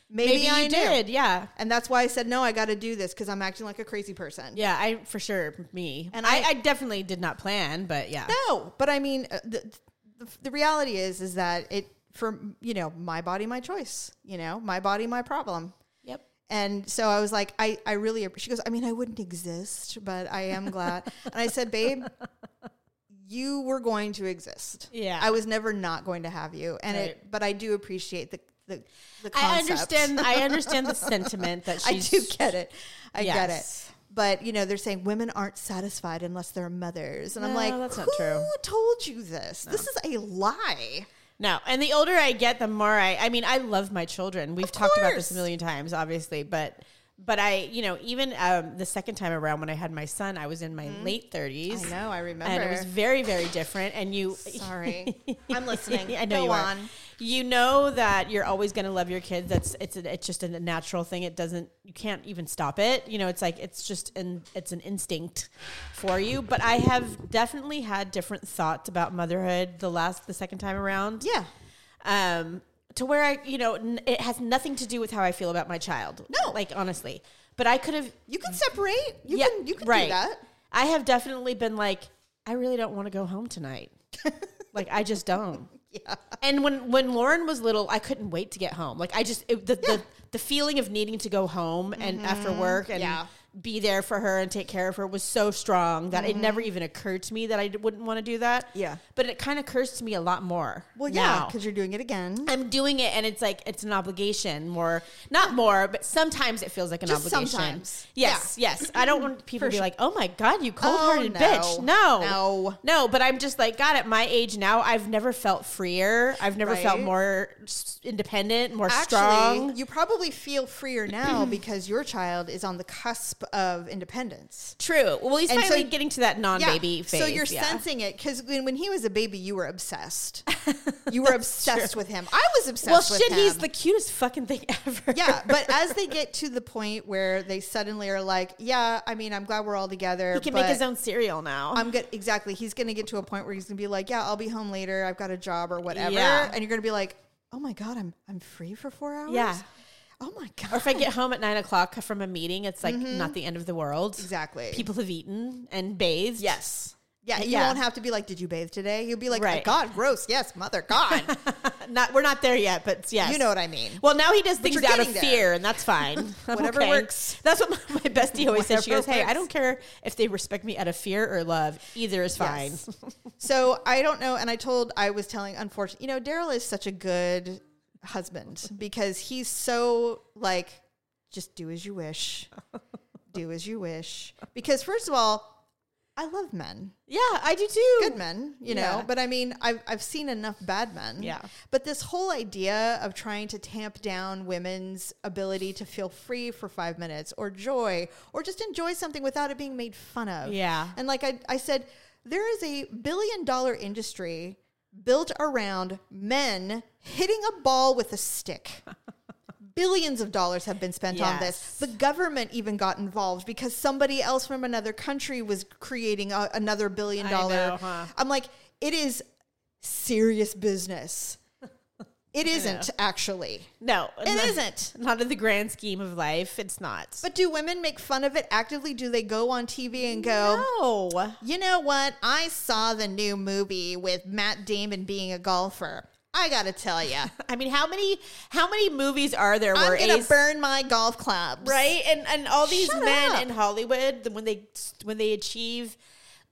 Maybe, Maybe I did. Yeah. And that's why I said, no, I got to do this because I'm acting like a crazy person. Yeah, I for sure me, And and I, I- I, definitely did not plan, but yeah, No, but I mean, uh, the, the, the reality is, is that it for you know my body, my choice. You know, my body, my problem. yep, And so I was like, I, I really, she goes, I mean, I wouldn't exist, but I am glad. and I said, babe, you were going to exist. Yeah. I was never not going to have you. And Right. it, but I do appreciate the, the, the I understand. I understand the *laughs* sentiment that I do get it. I get it. But you know, they're saying women aren't satisfied unless they're mothers, and I'm like, that's not who true. told you this? This is a lie. No, and the older I get, the more I. I mean, I love my children. We've talked about this a million times, obviously, but but I, you know, even um, the second time around when I had my son, I was in my late thirties. I know. I remember. and it was very, very different. And you, Sorry, I'm *laughs* listening. I know Go you are. You know that you're always going to love your kids. That's it's a, it's just a natural thing. It doesn't you can't even stop it. You know, it's like it's just an it's an instinct for you. But I have definitely had different thoughts about motherhood the last the second time around. Yeah. Um, to where I you know n- it has nothing to do with how I feel about my child. No. like honestly. But I could have You can separate. You yeah, can. You can right. do that. I have definitely been like, I really don't want to go home tonight. *laughs* like I just don't. Yeah. And when when Lauren was little, I couldn't wait to get home. Like I just it, the, the the feeling of needing to go home and after work and Mm-hmm. Yeah. Be there for her and take care of her was so strong that it never even occurred to me that I wouldn't want to do that. Mm-hmm. Yeah. But it kind of occurs to me a lot more. Well, yeah, because you're doing it again. I'm doing it and it's like it's an obligation more not more but sometimes it feels like an Just obligation. sometimes. Yes, yes. I don't want *clears throat* people to be like, "Oh my god, you cold-hearted no. bitch." No. No. No, but I'm just like god at my age now I've never felt freer. I've never felt more independent, more Actually, strong. you probably feel freer now *clears throat* because your child is on the cusp of independence. True. Well, he's And so- finally getting to that non-baby phase. So you're yeah. sensing it because when, when he was a baby, you were obsessed. *laughs* You were obsessed with him. I was obsessed with him. Well, shit, him. he's the cutest fucking thing *laughs* ever. yeah, but as they get to the point where they suddenly are like, yeah, I mean, I'm glad we're all together. he can make his own cereal now. I'm good. Exactly. He's going to get to a point where he's going to be like, yeah, I'll be home later. I've got a job or whatever. Yeah. And you're going to be like, oh my God, I'm, I'm free for four hours. Yeah. Oh my God. or if I get home at nine o'clock from a meeting, it's like not the end of the world. Mm-hmm. Exactly. People have eaten and bathed. Yes. Yeah. You Yeah. won't have to be like, did you bathe today? You'll be like, Right. oh God, gross. Yes, mother. God. *laughs* Not we're not there yet, but yes. you know what I mean. Well, now he does things out of there. fear, and that's fine. *laughs* Whatever okay. works. That's what my, my bestie always says. She goes, "Hey, I don't care if they respect me out of fear or love. Either is fine." Yes. *laughs* so I don't know. And I told, I was telling, unfortunately, you know, Daryl is such a good husband because he's so like, just do as you wish, *laughs* do as you wish. Because first of all, I love men, Yeah, I do too. good men, you know. But I mean, I've I've seen enough bad men. Yeah. But this whole idea of trying to tamp down women's ability to feel free for five minutes or joy or just enjoy something without it being made fun of. Yeah. And like I, I said, there is a billion dollar industry built around men hitting a ball with a stick. *laughs* Billions of dollars have been spent on this. The government even got involved because somebody else from another country was creating a, another billion dollar. know, huh? I'm like, it is serious business. It isn't actually. No, It not, isn't. Not in the grand scheme of life. It's not. But do women make fun of it actively? Do they go on TV and go, no. You know what? I saw the new movie with Matt Damon being a golfer. I gotta tell you, *laughs* I mean, how many how many movies are there I'm where gonna Ace- burn my golf clubs. right and and all these Shut men up. in hollywood when they when they achieve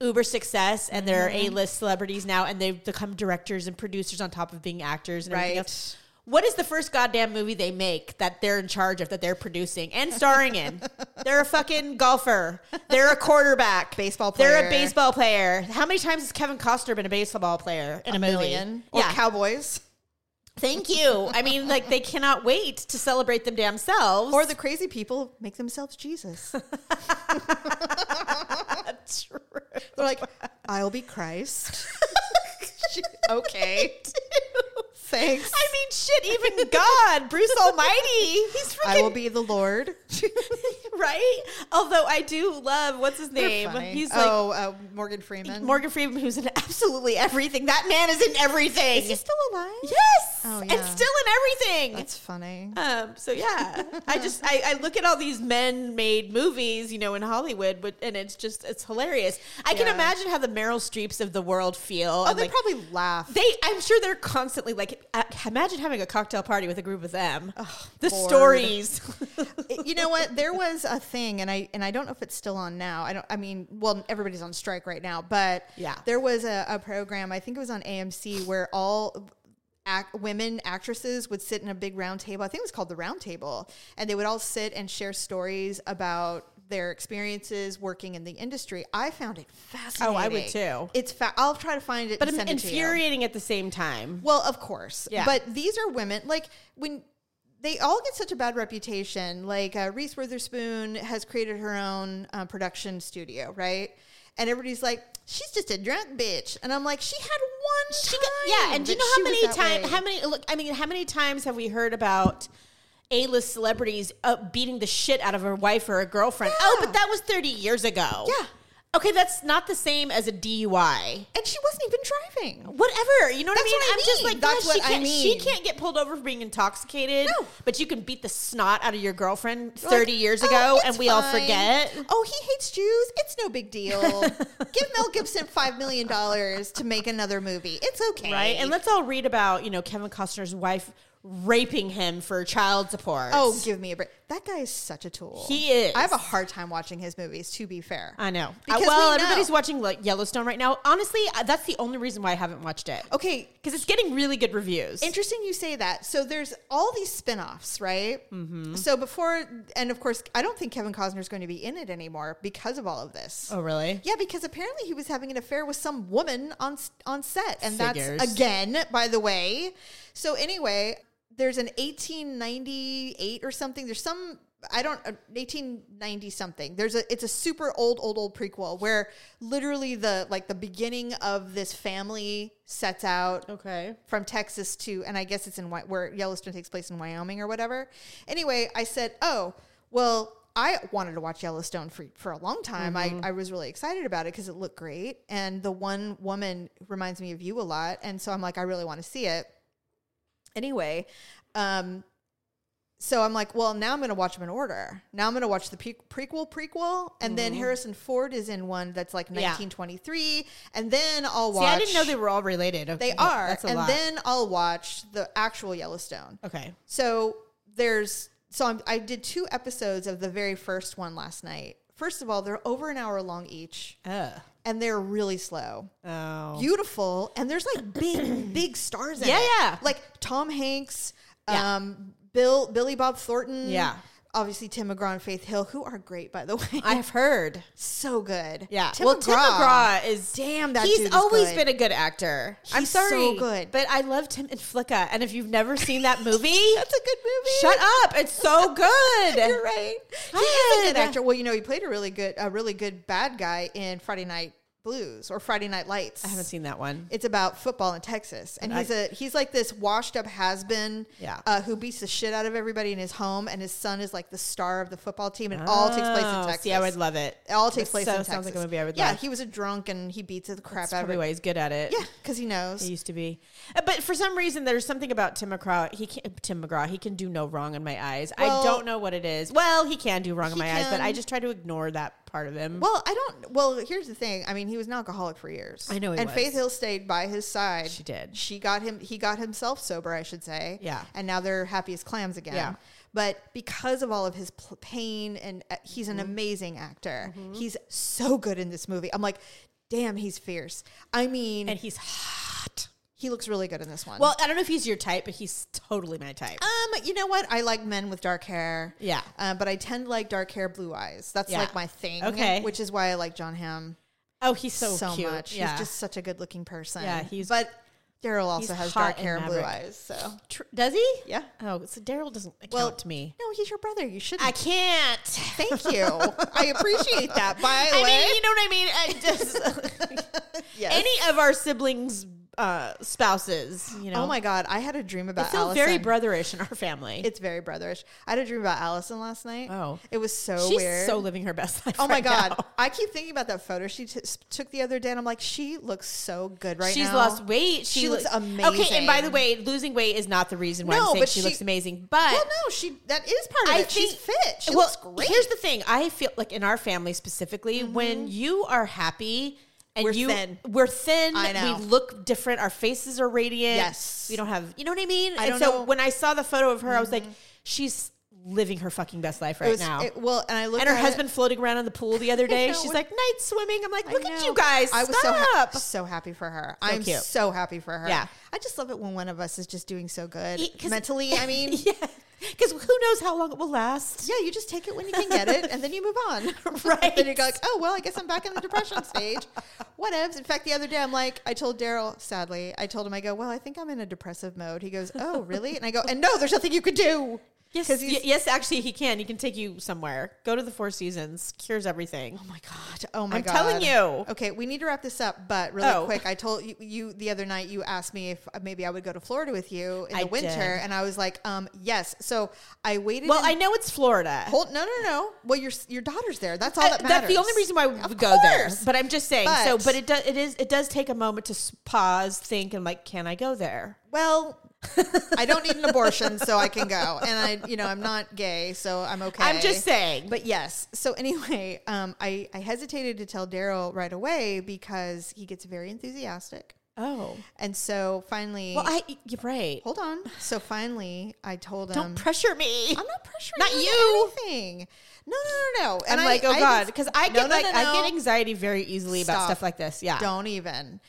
uber success and they're Mm-hmm. a-list celebrities now and they've become directors and producers on top of being actors and everything Right. else what is the first goddamn movie they make that they're in charge of that they're producing and starring in? *laughs* they're a fucking golfer. They're a quarterback. Baseball player. They're a baseball player. How many times has Kevin Costner been a baseball player in a, movie? Million. Or Yeah. Cowboys. Thank you. I mean, like they cannot wait to celebrate them damn selves. Or the crazy people make themselves Jesus. *laughs* They're like, *laughs* I'll be Christ. *laughs* *laughs* okay. Thanks. I mean, shit, even God, Bruce Almighty, he's freaking. I will be the Lord. right? Although I do love what's his name? He's like oh, uh, Morgan Freeman. Morgan Freeman, who's in absolutely everything. That man is in everything. Is he still alive? yes, Oh, and still in everything. That's funny. Um, so yeah, I just I, I look at all these men-made movies, you know, in Hollywood, but and it's just it's hilarious. I can Yeah. imagine how the Meryl Streeps of the world feel. oh, and they like, probably laugh. they, I'm sure they're constantly like, uh, imagine having a cocktail party with a group of them. the Lord. stories. *laughs* *laughs* you know what? There was a thing, and I and I don't know if it's still on now. I don't. I mean, well, everybody's on strike right now, but Yeah. there was a, a program. I think it was on AMC where all. Act, women actresses would sit in a big round table. I think it was called the round table, and they would all sit and share stories about their experiences working in the industry. I found it fascinating. Oh, I would too. It's fa- I'll try to find it, but and send it infuriating at the same time. Well, of course. Yeah. But these are women like when they all get such a bad reputation. Like uh, Reese Witherspoon has created her own uh, production studio, right? And everybody's like, she's just a drunk bitch. And I'm like, she had one She time. got, yeah, and do you know how many times? How many? Look, I mean, how many times have we heard about A-list celebrities uh, beating the shit out of a wife or a girlfriend? Oh, but that was thirty years ago. Yeah. Okay, that's not the same as a DUI. And she wasn't even driving. Whatever, you know what That's I mean? what I I'm just mean. like, That's God, she what I can't, She can't get pulled over for being intoxicated. No. but you can beat the snot out of your girlfriend Like, thirty years oh, ago, it's and we all fine. forget. Oh, he hates Jews. It's no big deal. *laughs* Give Mel Gibson five million dollars to make another movie. It's okay, Right, and let's all read about you know Kevin Costner's wife raping him for child support. Oh, give me a break. That guy is such a tool. He is. I have a hard time watching his movies, to be fair. I know. Because Uh, well, we know. everybody's watching like Yellowstone right now. Honestly, uh, that's the only reason why I haven't watched it. Okay, Because it's getting really good reviews. interesting you say that. So there's all these spin-offs, right? Mm-hmm. So before, and of course, I don't think Kevin Costner is going to be in it anymore because of all of this. oh, really? Yeah, because apparently he was having an affair with some woman on on set, and Figures. that's again, by the way. So anyway, there's an 1898 or something. There's some I don't uh, 1890 something. There's a it's a super old old old prequel where literally the like the beginning of this family sets out Okay. from Texas to, and I guess it's in where Yellowstone takes place in Wyoming or whatever. Anyway, I said, oh, well, I wanted to watch Yellowstone for, for a long time. I, I was really excited about it because it looked great. And the one woman reminds me of you a lot. And so I'm like, I really want to see it. Anyway, um, so I'm like, well, now I'm going to watch them in order. Now I'm going to watch the pre- prequel, prequel, and then Harrison Ford is in one that's like Yeah. 1923, and then I'll watch. See, I didn't know they were all related. Okay, They are, That's a and lot. then I'll watch the actual Yellowstone. okay. So there's so I'm, I did two episodes of the very first one last night. First of all, they're over an hour long each, Uh, and they're really slow. oh. Beautiful, and there's like big, *clears throat* big stars in Yeah, it. yeah. like Tom Hanks, Yeah. um, Bill, Billy Bob Thornton, Yeah. Obviously Tim McGraw and Faith Hill, who are great by the *laughs* way. I've heard. so good. Yeah. Tim well, McGraw. Tim McGraw is Damn, that he's always good. been a good actor. I'm He's sorry, so good. but I loved him in Flicka. And if you've never seen that *laughs* movie, That's a good movie. shut up. It's so *laughs* good. You're right. He is a good actor. Well, you know, he played a really good, a really good bad guy in Friday Night Blues or Friday Night Lights. I haven't seen that one. It's about football in Texas, and I- he's a he's like this washed up has been, Yeah. uh, who beats the shit out of everybody in his home, and his son is like the star of the football team, and it all takes place in Oh, Texas. See, I would love it. It all takes place so- in Texas. Sounds like a movie I would yeah, love. he was a drunk and he beats the crap That's out of everybody. he's good at it. Yeah, because he knows. He used to be, Uh, but for some reason, there's something about Tim McGraw. He can, Tim McGraw. He can do no wrong in my eyes. I don't know what it is. Well, he can do wrong in my eyes, but I just try to ignore that part of him. Well, I don't. Well, here's the thing. I mean, he was an alcoholic for years. I know he and was. Faith Hill stayed by his side. She did. She got him. He got himself sober, I should say. Yeah. And now they're happy as clams again. Yeah. But because of all of his pl- pain, and uh, he's Mm-hmm. an amazing actor. He's so good in this movie. I'm like, damn, he's fierce. I mean, and he's hot. He looks really good in this one. Well, I don't know if he's your type, but he's totally my type. um, you know what? I like men with dark hair. Yeah. Uh, but I tend to like dark hair, blue eyes. That's Yeah. like my thing. Okay. Which is why I like Jon Hamm. oh, he's so, so, cute. much. Yeah. He's just such a good looking person. Yeah, he's- but Daryl also has dark and hair and blue eyes. So Tr- Does he? yeah. Oh, so Daryl doesn't count Well, to me. No, he's your brother. You shouldn't. I can't. Thank you. *laughs* I appreciate that. By the I way, mean, you know what I mean. I just *laughs* yes. any of our siblings uh, spouses. You know, Oh my god, I had a dream about feel Allison. very brotherish in our family. It's very brotherish. I had a dream about Allison last night. Oh. it was so She's weird. so living her best life. Oh my right god! now. I keep thinking about that photo she t- took the other day, and I'm like, she looks so good right She's now. She's lost weight. She looks amazing. Okay, and by the way, losing weight is not the reason why No, I'm saying but she, she- looks amazing. But Well, no, she that is part of I it. She's fit. She well, looks great. Here's the thing: I feel like in our family specifically, when you are happy. And We're you, thin. We're thin. I know. We look different. Our faces are radiant. Yes. We don't have. You know what I mean? I and don't so know. Mm-hmm. when I saw the photo of her, I was like, she's living her fucking best life It right was- now. it- well, and I looked and her husband floating around in the pool the other day. She's like, night swimming. I'm like, look at you guys. I was so ha- so happy for her. I'm cute. so happy for her. Yeah. I just love it when one of us is just doing so good mentally. I mean, *laughs* yeah. Because who knows how long it will last? Yeah, you just take it when you can get it, and then you move on. *laughs* *laughs* Right. then you go like, oh well, I guess I'm back in the depression stage. Whatevs. In fact, the other day I'm like, I told Daryl. Sadly, I told him I go, well, I think I'm in a depressive mode. He goes, oh really? And I go, and no, there's nothing you could do. Yes, y- yes, actually, he can. He can take you somewhere. Go to the Four Seasons. Cures everything. Oh my god! Oh my god. I'm god! telling you. Okay, we need to wrap this up, but really Oh. quick, I told you, you the other night. You asked me if maybe I would go to Florida with you in the I winter, did. and I was like, um, yes. So I waited. Well, in- I know it's Florida. hold. No, no, no. Well, your your daughter's there. That's all Uh, that matters. that's the only reason why we Of would go there. course. But I'm just saying. so, But- but it does. It is. It does take a moment to s- pause, think, and like, can I go there? Well, *laughs* I don't need an abortion, so I can go. And I, you know, I'm not gay, so I'm okay. I'm just saying. But yes. So anyway, um, I, I hesitated to tell Daryl right away because he gets very enthusiastic. oh, And so finally, well, I. You're right. hold on. So finally, I told him, Don't pressure me. I'm not pressuring Not you anything. No, no, no, no. I'm I- like, oh I god, because I get no, like no, I get anxiety very easily about stuff like this. Yeah. Don't even.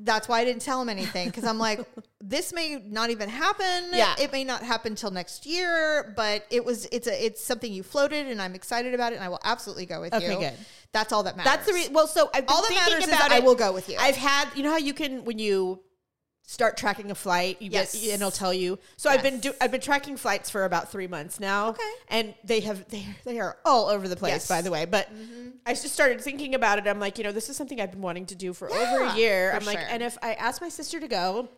That's why I didn't tell him anything because I'm like, *laughs* this may not even happen. Yeah. it may not happen till next year, but it was. It's a. It's something you floated, and I'm excited about it, and I will absolutely go with Okay, you. good. That's all that matters. That's the reason. Well, so I've been All that thinking matters is about I will go with you. I've had, you know how you can when you start tracking a flight, you Yes. get and it'll tell you. So I've been Yes. do, I've been tracking flights for about three months now. Okay. and they have they they are all over the place, Yes. by the way. But mm-hmm. I just started thinking about it. I'm like, you know, this is something I've been wanting to do for over a year. I'm like, and if I ask my sister to go.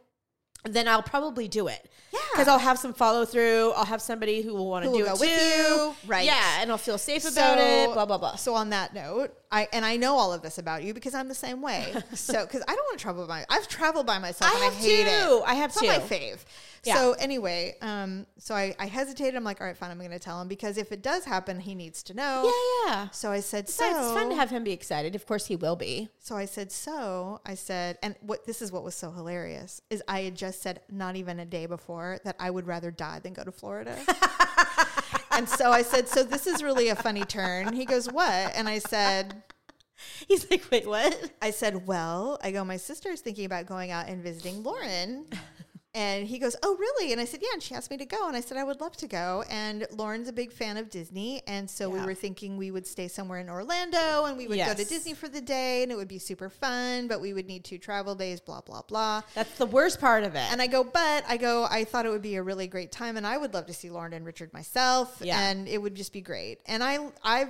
Then I'll probably do it. Yeah. Because I'll have some follow through. I'll have somebody who will want to do it with too. you. Right. Yeah. And I'll feel safe about it. Blah, blah, blah. So on that note, I and I know all of this about you because I'm the same way. *laughs* so because I don't want to travel by, I've traveled by myself I have I hate too. it. I have it's not my fave. Yeah. So anyway, um, so I, I hesitated. I'm like, all right, fine, I'm going to tell him because if it does happen, he needs to know. Yeah, yeah. So I said, Besides, so it's fun to have him be excited. Of course, he will be. So I said, so I said, and what this is what was so hilarious is I had just said not even a day before that I would rather die than go to Florida. *laughs* and so I said, so this is really a funny turn. He goes, what? And I said, He's like, wait, what? I said, well, I go, my sister is thinking about going out and visiting Lauren. And he goes, Oh, really? And I said, Yeah. And she asked me to go. And I said, I would love to go. And Lauren's a big fan of Disney. And so we were thinking we would stay somewhere in Orlando and we would go to Disney for the day and it would be super fun, but we would need two travel days, blah, blah, blah. That's the worst part of it. And I go, but I go, I thought it would be a really great time, and I would love to see Lauren and Richard myself, Yeah. and it would just be great. And I, I've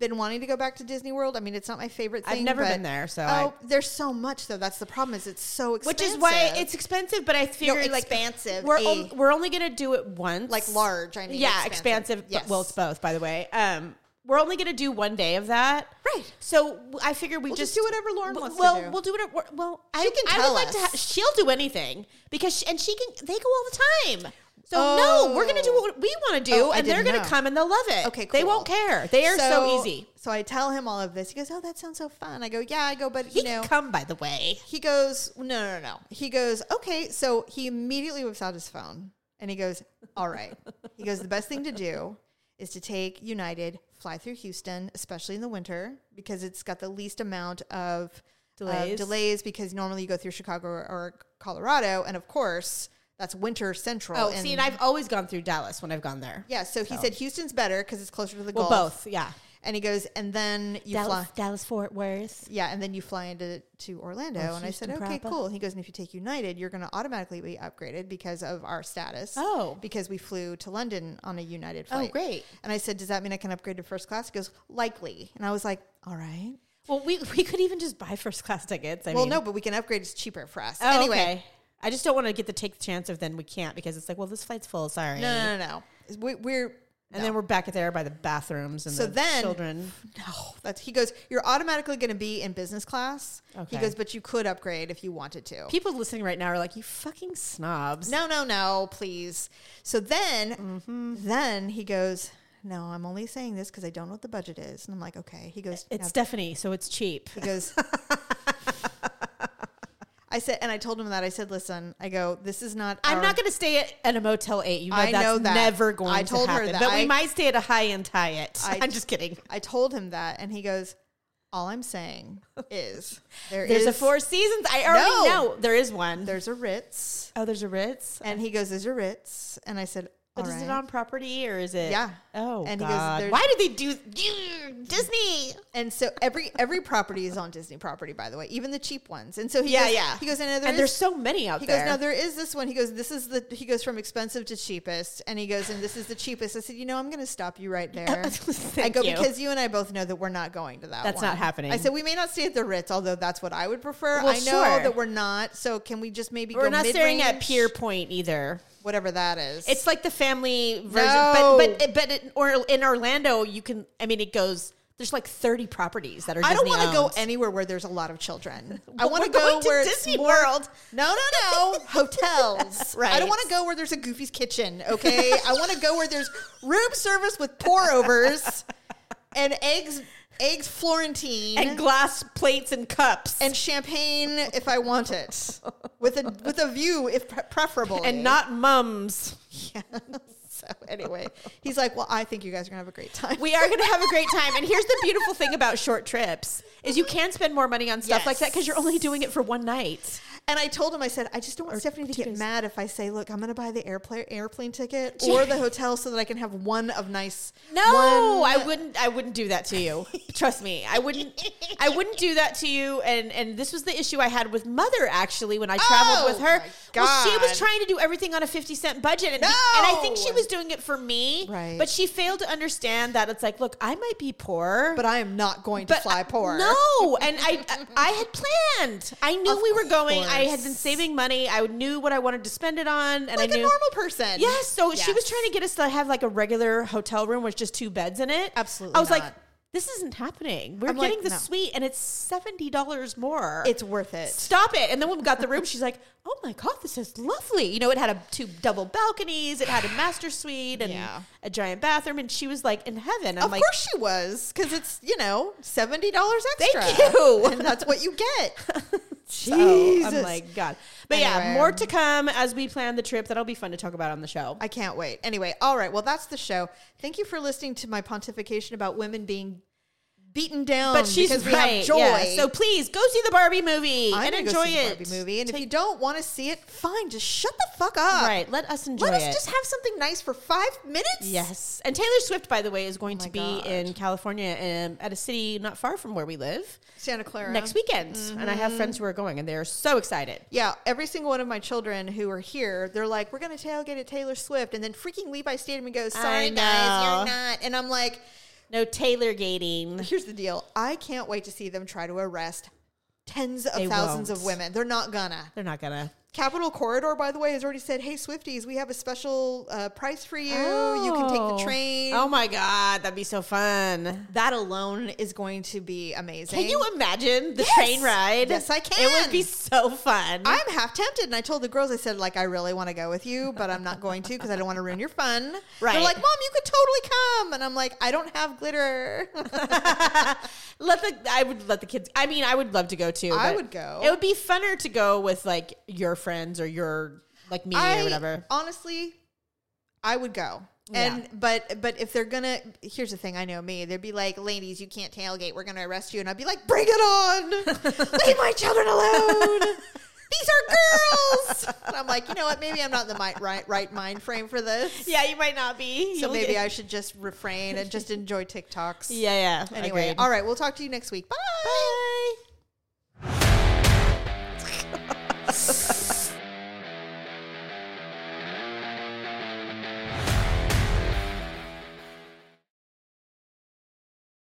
been wanting to go back to Disney World. I mean, it's not my favorite thing. I've never but- been there, so oh, there's so much though. That's the problem. Is it's so expensive. which is why it's expensive. But I figure like expansive, we're on- we're only gonna do it once, like large. I mean, yeah, expansive. but- Yes. Well, it's both, by the way. Um, we're only gonna do one day of that, Right. So I figure we We'll just, just do whatever Lauren wants to well, do. we'll do whatever. Well, I, She can I tell would like to. us. Ha- she'll do anything because she, and she can. They go all the time. So Oh. no, we're gonna do what we want to do, Oh, and they're gonna know. come and they'll love it. Okay, They won't care. They are so, easy. So I tell him all of this. He goes, "Oh, that sounds so fun." I go, "Yeah." I go, "But He you know." come, by the way. he goes, no, no, no, no. He goes, okay. So he immediately whips out his phone and he goes, all right. he goes, the best thing to do is to take United, fly through Houston, especially in the winter, because it's got the least amount of delays, Delays. delays because normally you go through Chicago or, or Colorado. And of course, that's winter central. Oh, see, and I've always gone through Dallas when I've gone there. yeah, so he said Houston's better because it's closer to the Well, Gulf. both, yeah. And he goes, and then you fly. Dallas, Dallas Fort Worth. Yeah, and then you fly into to Orlando, Or and I said, okay, proper. cool. And he goes, and if you take United, you're going to automatically be upgraded because of our status. Oh. because we flew to London on a United oh, flight. Oh, great. And I said, does that mean I can upgrade to first class? He goes, likely. And I was like, all right. Well, we *laughs* we could even just buy first class tickets. I well, mean, no, but we can upgrade. It's cheaper for us. Oh, anyway, okay. I just don't want to get the take the chance of then we can't because it's like, well, this flight's full. Sorry. no, no, no, no. We, we're And then we're back there by the bathrooms and So the then- children. no. That's he goes. You're automatically going to be in business class. Okay. He goes, but you could upgrade if you wanted to. People listening right now are like, you fucking snobs. No, no, no, please. So then, Mm-hmm. then he goes, no, I'm only saying this because I don't know what the budget is. And I'm like, okay. He goes, It's Stephanie, so it's cheap. He goes, *laughs* I said, and I told him that. I said, listen, I go, this is not. I'm our- not going to stay at, at a Motel 8. You know I that's know that. never going I to told her happen. that But we might stay at a high-end Hyatt. I- *laughs* I'm just kidding. I told him that, and he goes, all I'm saying is there There's a Four Seasons. I already No. know. There is one. There's a Ritz, oh, there's a Ritz. and he goes, there's a Ritz, and I said, But all is right. it on property or is it? Yeah. Oh, And he goes, God. Why did they do Disney? And so every every property is on Disney property, by the way, even the cheap ones. And so he Yeah, goes, yeah. He goes, and, there and is- there's so many out He there. He goes, no, there is this one. He goes, this is the. He goes from expensive to cheapest, and he goes, and this is the cheapest. I said, you know, I'm going to stop you right *laughs* there. I go you. because you and I both know that we're not going to that. That's one." not happening. I said we may not stay at the Ritz, although that's what I would prefer. Well, I know sure. that we're not. So can we just maybe We're not staring at? Pier Point either. Whatever that is. It's like the family version, No. but but but it, or in Orlando, you can. I mean, it goes. There's like 30 properties that are. Disney I don't want to go anywhere where there's a lot of children. *laughs* I want to go to where Disney it's more, World. No, no, no. *laughs* Hotels. Right. I don't want to go where there's a Goofy's kitchen. Okay. I want to go where there's room service with pour overs and eggs, eggs Florentine and glass plates and cups and champagne if I want it, with a with a view if pre- preferable, and not mums. Yeah. *laughs* So anyway, he's like, "Well, I think you guys are gonna have a great time." We are going to have a great time. And here's the *laughs* beautiful thing about short trips is you can spend more money on stuff like that because you're only doing it for one night. And I told him, I said, I just don't want Or Stephanie to get days. mad if I say, look, I'm going to buy the airplane airplane ticket or the hotel so that I can have one of nice. No, one- I uh, wouldn't. I wouldn't do that to you. *laughs* Trust me, I wouldn't. I wouldn't do that to you. And and this was the issue I had with mother actually when I traveled Oh, with her. Well, she was trying to do everything on a fifty cent budget, and, and I think she was doing it for me. Right. But she failed to understand that it's like, look, I might be poor, But I am not going to fly poor. No, and I I had planned. I knew Of we were going. I had been saving money. I knew what I wanted to spend it on, and Like I a knew. normal person. Yes, so she was trying to get us to have like a regular hotel room with just two beds in it. Absolutely I was like, not. This isn't happening. We're I'm like, getting the no. suite and it's seventy dollars more. It's worth it. Stop it. And then when we got the room, she's like, Oh my god, this is lovely. You know, it had a two double balconies, it had a *sighs* master suite and Yeah. a giant bathroom, and she was like in heaven. I'm Of like, course she was, because it's you know seventy dollars Thank extra. you. and that's what you get. *laughs* *laughs* So, Jesus. I'm like, God. But yeah, more to come as we plan the trip. That'll be fun to talk about on the show. I can't wait. Anyway, all right. Well, that's the show. Thank you for listening to my pontification about women being beaten down. but she's because we right. have joy. yeah. So please go see the Barbie movie I'm and enjoy go see the it. Barbie movie, and if you don't want to see it, fine. Just shut the fuck up. right, let us enjoy Let us it. just have something nice for five minutes. Yes. And Taylor Swift, by the way, is going Oh to be God. in California um, at a city not far from where we live Santa Clara next weekend. And I have Mm-hmm. friends who are going, and they're so excited. Yeah, every single one of my children who are here, they're like, "We're gonna tailgate at Taylor Swift," and then freaking Levi Stadium and goes, "Sorry guys, you're not." And I'm like, No Taylor gating. "Here's the deal. I can't wait to see them try to arrest tens of They thousands of won't. women. They're not gonna." They're not gonna. Capitol Corridor, by the way, has already said, "Hey Swifties, we have a special uh, price for you. You can take the Oh. train." Oh my God, that'd be so fun. that alone is going to be amazing. Can you imagine the Yes. train ride? Yes, I can. It would be so fun. I'm half tempted, and I told the girls, I said, like, I really want to go with you, but I'm not going to because I don't want to ruin your fun. Right. They're like, Mom, you could totally come, and I'm like, I don't have glitter. *laughs* let the I would let the kids. I mean, I would love to go too. I would go. It would be funner to go with like your friends or your like me I or whatever. honestly, I would go. Yeah. And but but if they're gonna, here's the thing. I know me. They'd be like, "Ladies, you can't tailgate. We're gonna arrest you." And I'd be like, "Bring it on! *laughs* Leave my children alone. These are girls." And I'm like, you know what? Maybe I'm not in the mi- right right mind frame for this. Yeah, you might not be. So You'll maybe get- I should just refrain and just enjoy TikToks. Yeah, yeah. Anyway, agreed. all right. We'll talk to you next week. Bye. Bye.